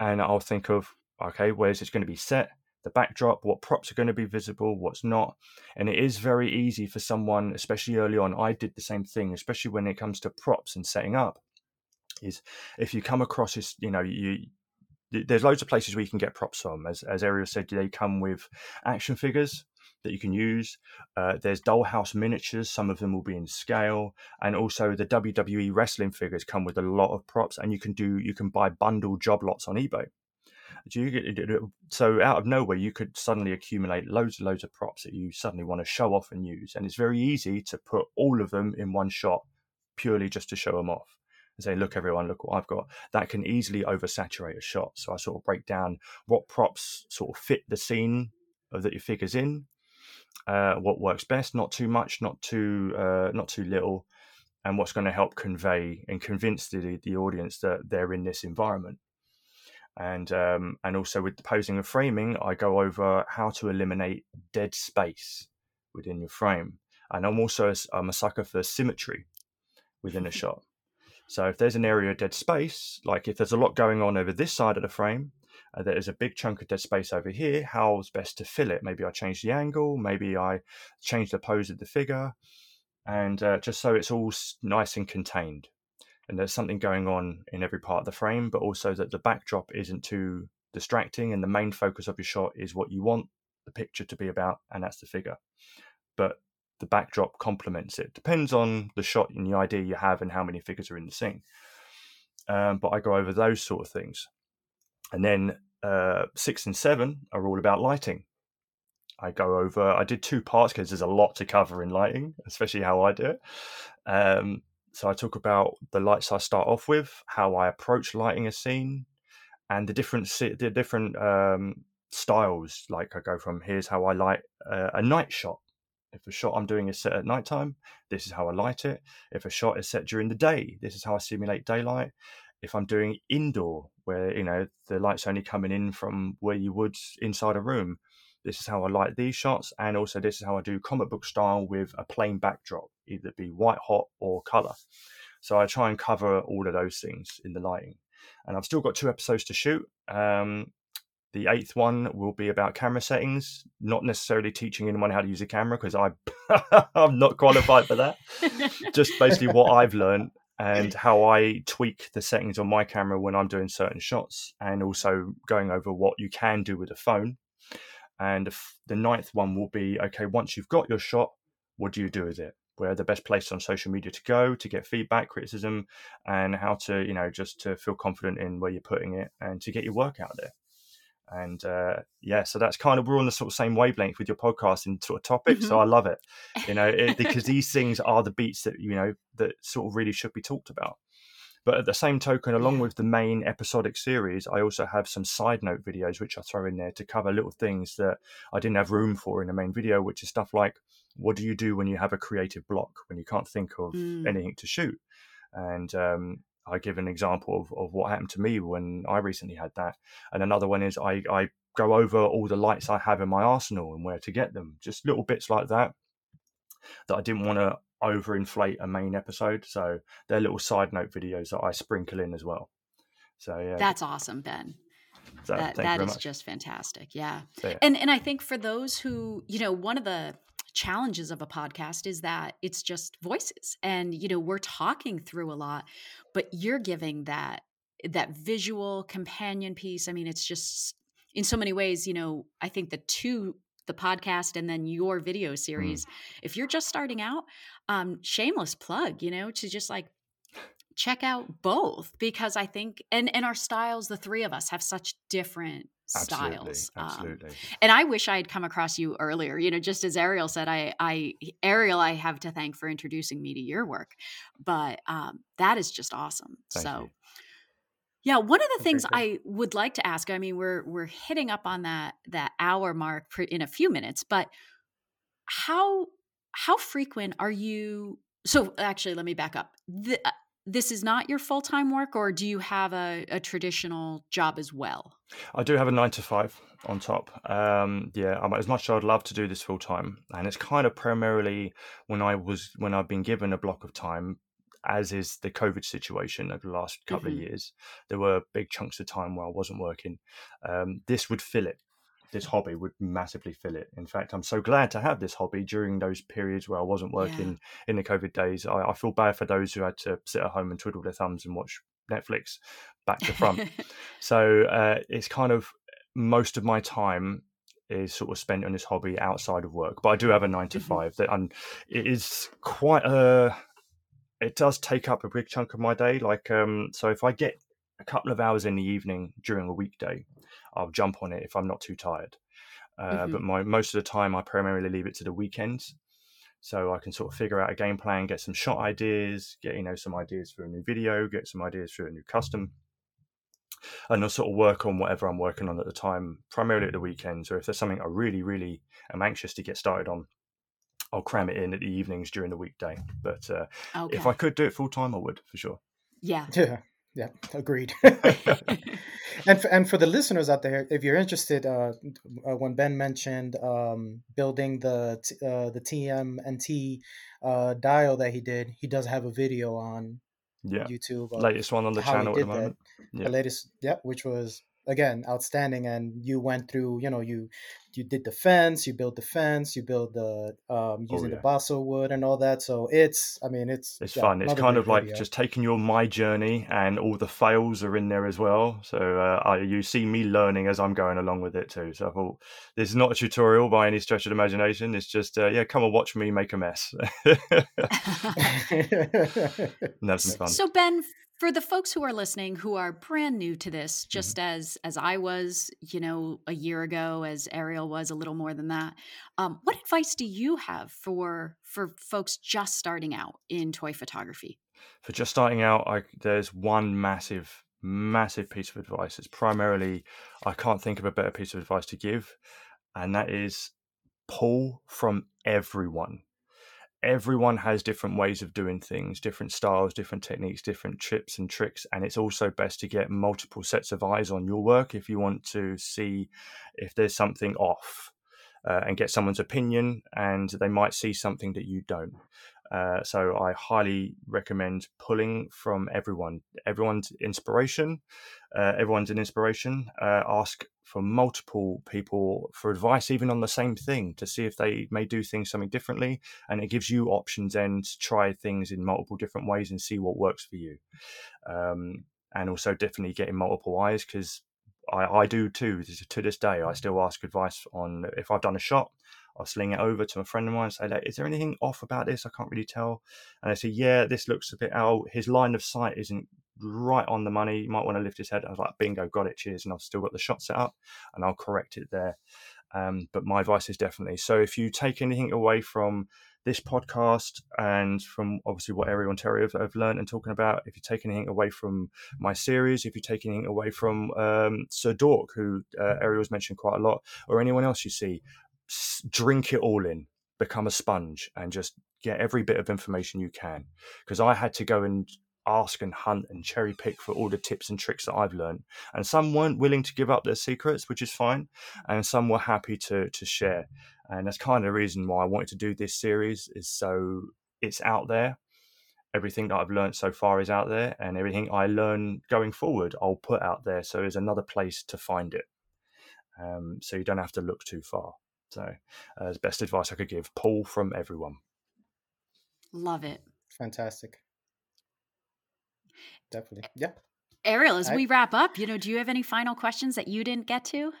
And I'll think of, okay, where's it going to be set? The backdrop, what props are going to be visible, what's not. And it is very easy for someone, especially early on. I did the same thing, especially when it comes to props and setting up. Is if you come across this, you know, you there's loads of places where you can get props from. As as Ariel said, they come with action figures that you can use. Uh, there's Dollhouse miniatures, some of them will be in scale, and also the WWE wrestling figures come with a lot of props, and you can do you can buy bundle job lots on eBay. So out of nowhere, you could suddenly accumulate loads and loads of props that you suddenly want to show off and use, and it's very easy to put all of them in one shot, purely just to show them off and say, look, everyone, look what I've got. That can easily oversaturate a shot. So I sort of break down what props sort of fit the scene that your figure's in, uh, what works best, not too much, not too uh, not too little, and what's going to help convey and convince the the audience that they're in this environment. And um, and also with the posing and framing, I go over how to eliminate dead space within your frame. And I'm also a, I'm a sucker for symmetry within a shot. So if there's an area of dead space, like if there's a lot going on over this side of the frame, uh, there's a big chunk of dead space over here. How's best to fill it? Maybe I change the angle. Maybe I change the pose of the figure, and uh, just so it's all nice and contained. And there's something going on in every part of the frame, but also that the backdrop isn't too distracting, and the main focus of your shot is what you want the picture to be about, and that's the figure. But the backdrop complements it. Depends on the shot and the idea you have and how many figures are in the scene. Um, but I go over those sort of things. And then uh, six and seven are all about lighting. I go over, I did two parts because there's a lot to cover in lighting, especially how I do it. Um, so I talk about the lights I start off with, how I approach lighting a scene, and the different the different um, styles. Like I go from here's how I light uh, a night shot. If a shot I'm doing is set at nighttime, this is how I light it. If a shot is set during the day, this is how I simulate daylight if I'm doing indoor, where you know the light's only coming in from where you would inside a room, this is how I light these shots, and also this is how I do comic book style with a plain backdrop, either be white hot or color. So I try and cover all of those things in the lighting, and I've still got two episodes to shoot. Um, the eighth one will be about camera settings, not necessarily teaching anyone how to use a camera because I I'm not qualified for that. Just basically what I've learned and how I tweak the settings on my camera when I'm doing certain shots, and also going over what you can do with a phone. And the ninth one will be okay, once you've got your shot, what do you do with it? Where the best places on social media to go to get feedback, criticism, and how to, you know, just to feel confident in where you're putting it and to get your work out there and uh, yeah so that's kind of we're on the sort of same wavelength with your podcast and sort of topic mm-hmm. so i love it you know it, because these things are the beats that you know that sort of really should be talked about but at the same token along with the main episodic series i also have some side note videos which i throw in there to cover little things that i didn't have room for in the main video which is stuff like what do you do when you have a creative block when you can't think of mm. anything to shoot and um, I give an example of, of what happened to me when I recently had that. And another one is I, I go over all the lights I have in my arsenal and where to get them. Just little bits like that that I didn't want to overinflate a main episode. So they're little side note videos that I sprinkle in as well. So yeah. That's awesome, Ben. So, that that is much. just fantastic. Yeah. So, yeah. And and I think for those who, you know, one of the challenges of a podcast is that it's just voices and you know we're talking through a lot but you're giving that that visual companion piece i mean it's just in so many ways you know i think the two the podcast and then your video mm. series mm. if you're just starting out um shameless plug you know to just like check out both because i think and and our styles the three of us have such different styles. Absolutely, um, absolutely. Um, and I wish I had come across you earlier. You know, just as Ariel said, I, I, Ariel, I have to thank for introducing me to your work. But um, that is just awesome. Thank so. You. Yeah, one of the things I would like to ask. I mean, we're we're hitting up on that that hour mark in a few minutes, but how how frequent are you? So actually, let me back up. The, this is not your full time work, or do you have a, a, traditional job as well? I do have a nine to five on top. Um, yeah, as much as I'd love to do this full time, and it's kind of primarily when I was when I've been given a block of time, as is the COVID situation over the last couple mm-hmm. of years. There were big chunks of time where I wasn't working. Um, this would fill it this hobby would massively fill it. In fact, I'm so glad to have this hobby during those periods where I wasn't working yeah. in the COVID days. I, I, feel bad for those who had to sit at home and twiddle their thumbs and watch Netflix back to front. so uh, it's kind of most of my time is sort of spent on this hobby outside of work. But I do have a 9 to mm-hmm. five that and it is quite a. It does take up a big chunk of my day. Like, um, so if I get a couple of hours in the evening during a weekday, I'll jump on it if I'm not too tired. Uh, mm-hmm. But my most of the time, I primarily leave it to the weekends, so I can sort of figure out a game plan, get some shot ideas, get you know some ideas for a new video, get some ideas for a new custom. and I'll sort of work on whatever I'm working on at the time, primarily at the weekends, or if there's something I really, really am anxious to get started on, I'll cram it in at the evenings during the weekday. But uh, Okay. if I could do it full time, I would for sure. yeah. Yeah, yeah, agreed. and for, and for the listeners out there, if you're interested, uh, uh, when Ben mentioned um, building the t- uh, the TMNT uh, dial that he did, he does have a video on Yeah, YouTube. Latest one on the channel at the that. moment. Yeah. The latest, yeah, which was again outstanding. And you went through, you know, you you did the fence, you built the fence, you built the um, using the Oh, yeah. balsa wood and all that. So it's, I mean, it's It's yeah, fun. It's kind of like video. just taking your my journey, and all the fails are in there as well. So uh, I, you see me learning as I'm going along with it too. So I thought this is not a tutorial by any stretch of the imagination. It's just uh, yeah, come and watch me make a mess and have some fun. So Ben, for the folks who are listening who are brand new to this, Mm-hmm. just as as I was, you know, a year ago, as Ariel was a little more than that, um, what advice do you have for for folks just starting out in toy photography? for just starting out, I, there's one massive, massive piece of advice. It's primarily, I can't think of a better piece of advice to give, and that is pull from everyone. Everyone has different ways of doing things, different styles, different techniques, different tips and tricks. And it's also best to get multiple sets of eyes on your work if you want to see if there's something off uh, and get someone's opinion, and they might see something that you don't. Uh, so I highly recommend pulling from everyone. Everyone's inspiration. Uh, everyone's an inspiration. Uh, ask for multiple people for advice, even on the same thing, to see if they may do things something differently, and it gives you options then to try things in multiple different ways and see what works for you. Um, and also definitely getting multiple eyes because I, I do too. To this day, I still ask advice on if I've done a shot. I'll sling it over to a friend of mine and say, like, is there anything off about this? I can't really tell. And they say, yeah, this looks a bit out. His line of sight isn't right on the money. You might want to lift his head. I was like, bingo, got it. Cheers. And I've still got the shot set up and I'll correct it there. Um, but my advice is definitely so if you take anything away from this podcast and from obviously what Ariel and Terry have, have learned and talking about, if you take anything away from my series, if you take anything away from um, Sir Dork, who uh, Ariel's mentioned quite a lot, or anyone else you see, drink it all in, become a sponge, and just get every bit of information you can. Because I had to go and ask and hunt and cherry pick for all the tips and tricks that I've learned, and some weren't willing to give up their secrets, which is fine, and some were happy to to share. And that's kind of the reason why I wanted to do this series is so it's out there. Everything that I've learned so far is out there, and everything I learn going forward, I'll put out there. So there's another place to find it. Um, so you don't have to look too far. So, uh, as best advice I could give, pull from everyone. Love it. Fantastic. Definitely. Yeah. Ariel, as I- we wrap up, you know, do you have any final questions that you didn't get to?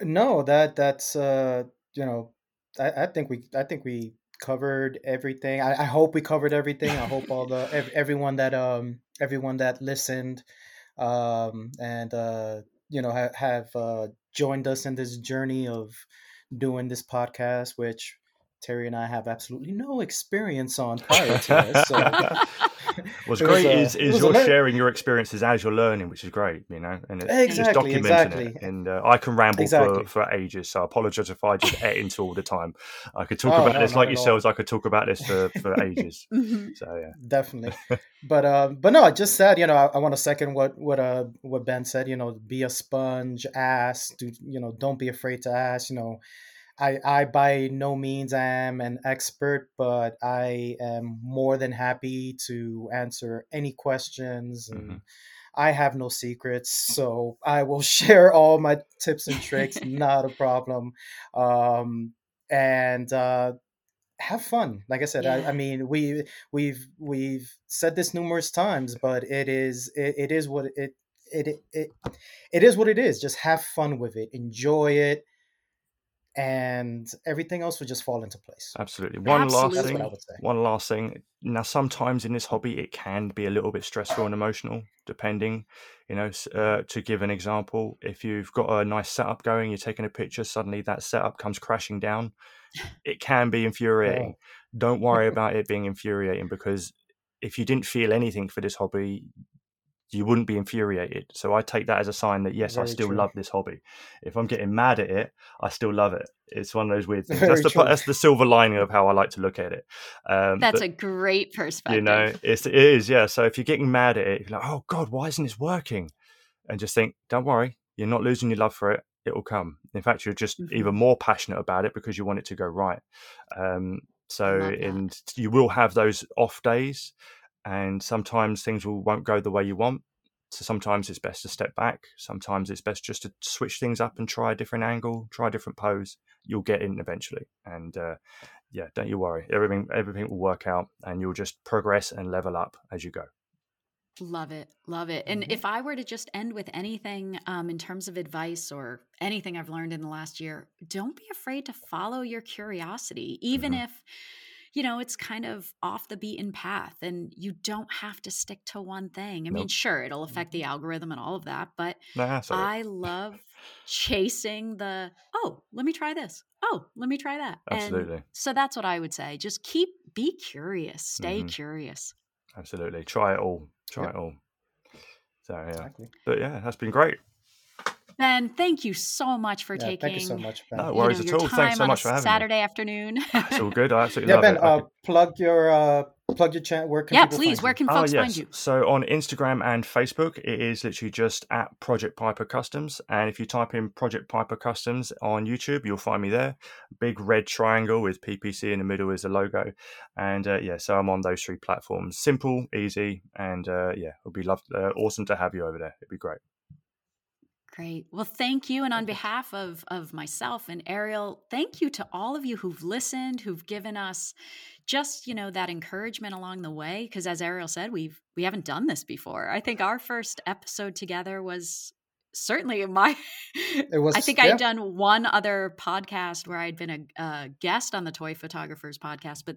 No, that that's uh you know, I, I think we I think we covered everything. I, I hope we covered everything. I hope all the ev- everyone that um everyone that listened um and uh you know ha- have uh joined us in this journey of doing this podcast which Terry and I have absolutely no experience on prior to this. So What's great uh, is, is you're sharing your experiences as you're learning, which is great, you know, and it's, it's Exactly, documenting exactly. it. And uh, I can ramble Exactly. for, for ages, so I apologize if I just ate into all the time. I could talk Oh, about no, this like yourselves. I could talk about this for, for ages. Mhm. So yeah, definitely but um but no i just said you know i, I want to second what what uh what ben said you know be a sponge ask do you know don't be afraid to ask you know i i by no means am an expert but i am more than happy to answer any questions and Mhm. i have no secrets so i will share all my tips and tricks not a problem. Um and uh have fun. Like i said I, Yeah. I mean we we've we've said this numerous times but it is it, it is what it it, it it it is what it is. Just have fun with it. Enjoy it and everything else will just fall into place absolutely. One Absolutely. last thing. what i would say One last thing. Now, sometimes in this hobby, it can be a little bit stressful and emotional, depending. You know, uh, to give an example, if you've got a nice setup going, you're taking a picture, suddenly that setup comes crashing down. It can be infuriating. Don't worry about it being infuriating because if you didn't feel anything for this hobby, you wouldn't be infuriated. So I take that as a sign that yes, I still true. love this hobby. If I'm getting mad at it, I still love it. It's one of those weird things. That's the that's the silver lining of how I like to look at it. Um, That's but, a great perspective. you know, it's, it is yeah. So if you're getting mad at it, you're like, oh god, why isn't this working? And just think, don't worry, you're not losing your love for it. It will come. In fact, you're just Mhm. even more passionate about it because you want it to go right. Um, so, and you will have those off days, and sometimes things will won't go the way you want. So sometimes it's best to step back. Sometimes it's best just to switch things up and try a different angle, try a different pose. You'll get in eventually, and uh, yeah, don't you worry. Everything everything will work out, and you'll just progress and level up as you go. Love it. Love it. And Mhm. if I were to just end with anything um, in terms of advice or anything I've learned in the last year, don't be afraid to follow your curiosity, even Mhm. if, you know, it's kind of off the beaten path and you don't have to stick to one thing. I mean, sure, it'll affect the algorithm and all of that, but No, that's all right. I love chasing the, oh, let me try this. Oh, let me try that. And Absolutely. so that's what I would say. Just keep, be curious, stay Mhm. curious. Absolutely. Try it all. Try Yep. it all. So yeah. Exactly. But yeah, that's been great. Ben, thank you so much for Yeah, taking thank you so much, Ben. No you worries know, at your all. time Thanks so on much for having me. Saturday afternoon. It's all good. I absolutely yeah, love Ben. it. Uh, Okay. plug your uh, plug your channel. Where can yeah, please. find Where you? can Oh folks yes. find you? So on Instagram and Facebook, it is literally just at Project Piper Customs. And if you type in Project Piper Customs on YouTube, you'll find me there. Big red triangle with PPC in the middle is the logo. And uh, yeah, so I'm on those three platforms. Simple, easy, and uh, yeah, it'll be loved, uh, awesome to have you over there. It'd be great. Great. Well, thank you. And on behalf of, of myself and Ariel, thank you to all of you who've listened, who've given us just, you know, that encouragement along the way. Because as Ariel said, we've we haven't done this before. I think our first episode together was certainly my It was- I think yeah. I'd done one other podcast where I'd been a, a guest on the Toy Photographers podcast, but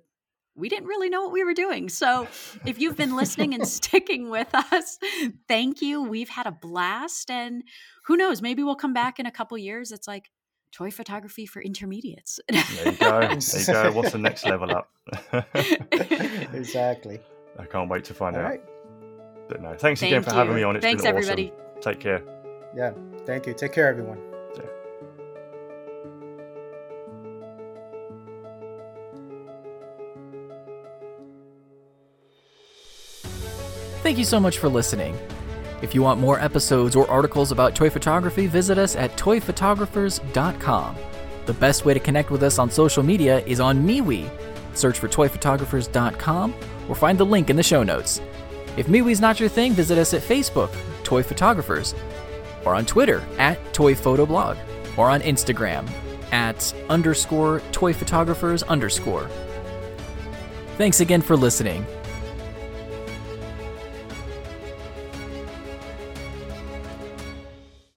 we didn't really know what we were doing. So if you've been listening and sticking with us, thank you. We've had a blast. And who knows, maybe we'll come back in a couple years. It's like toy photography for intermediates. There you go. there you go. What's the next level up? exactly. I can't wait to find All out. right. But no, thanks again Thank for having me on. It's Thanks, been everybody. awesome. Take care. Yeah. Thank you. Take care, everyone. Thank you so much for listening. If you want more episodes or articles about toy photography, visit us at toyphotographers.com. The best way to connect with us on social media is on MeWe. Search for toyphotographers.com or find the link in the show notes. If MeWe's not your thing, visit us at Facebook, Toy Photographers, or on Twitter at Toy Photoblog, or on Instagram at underscore toy photographers underscore. Thanks again for listening,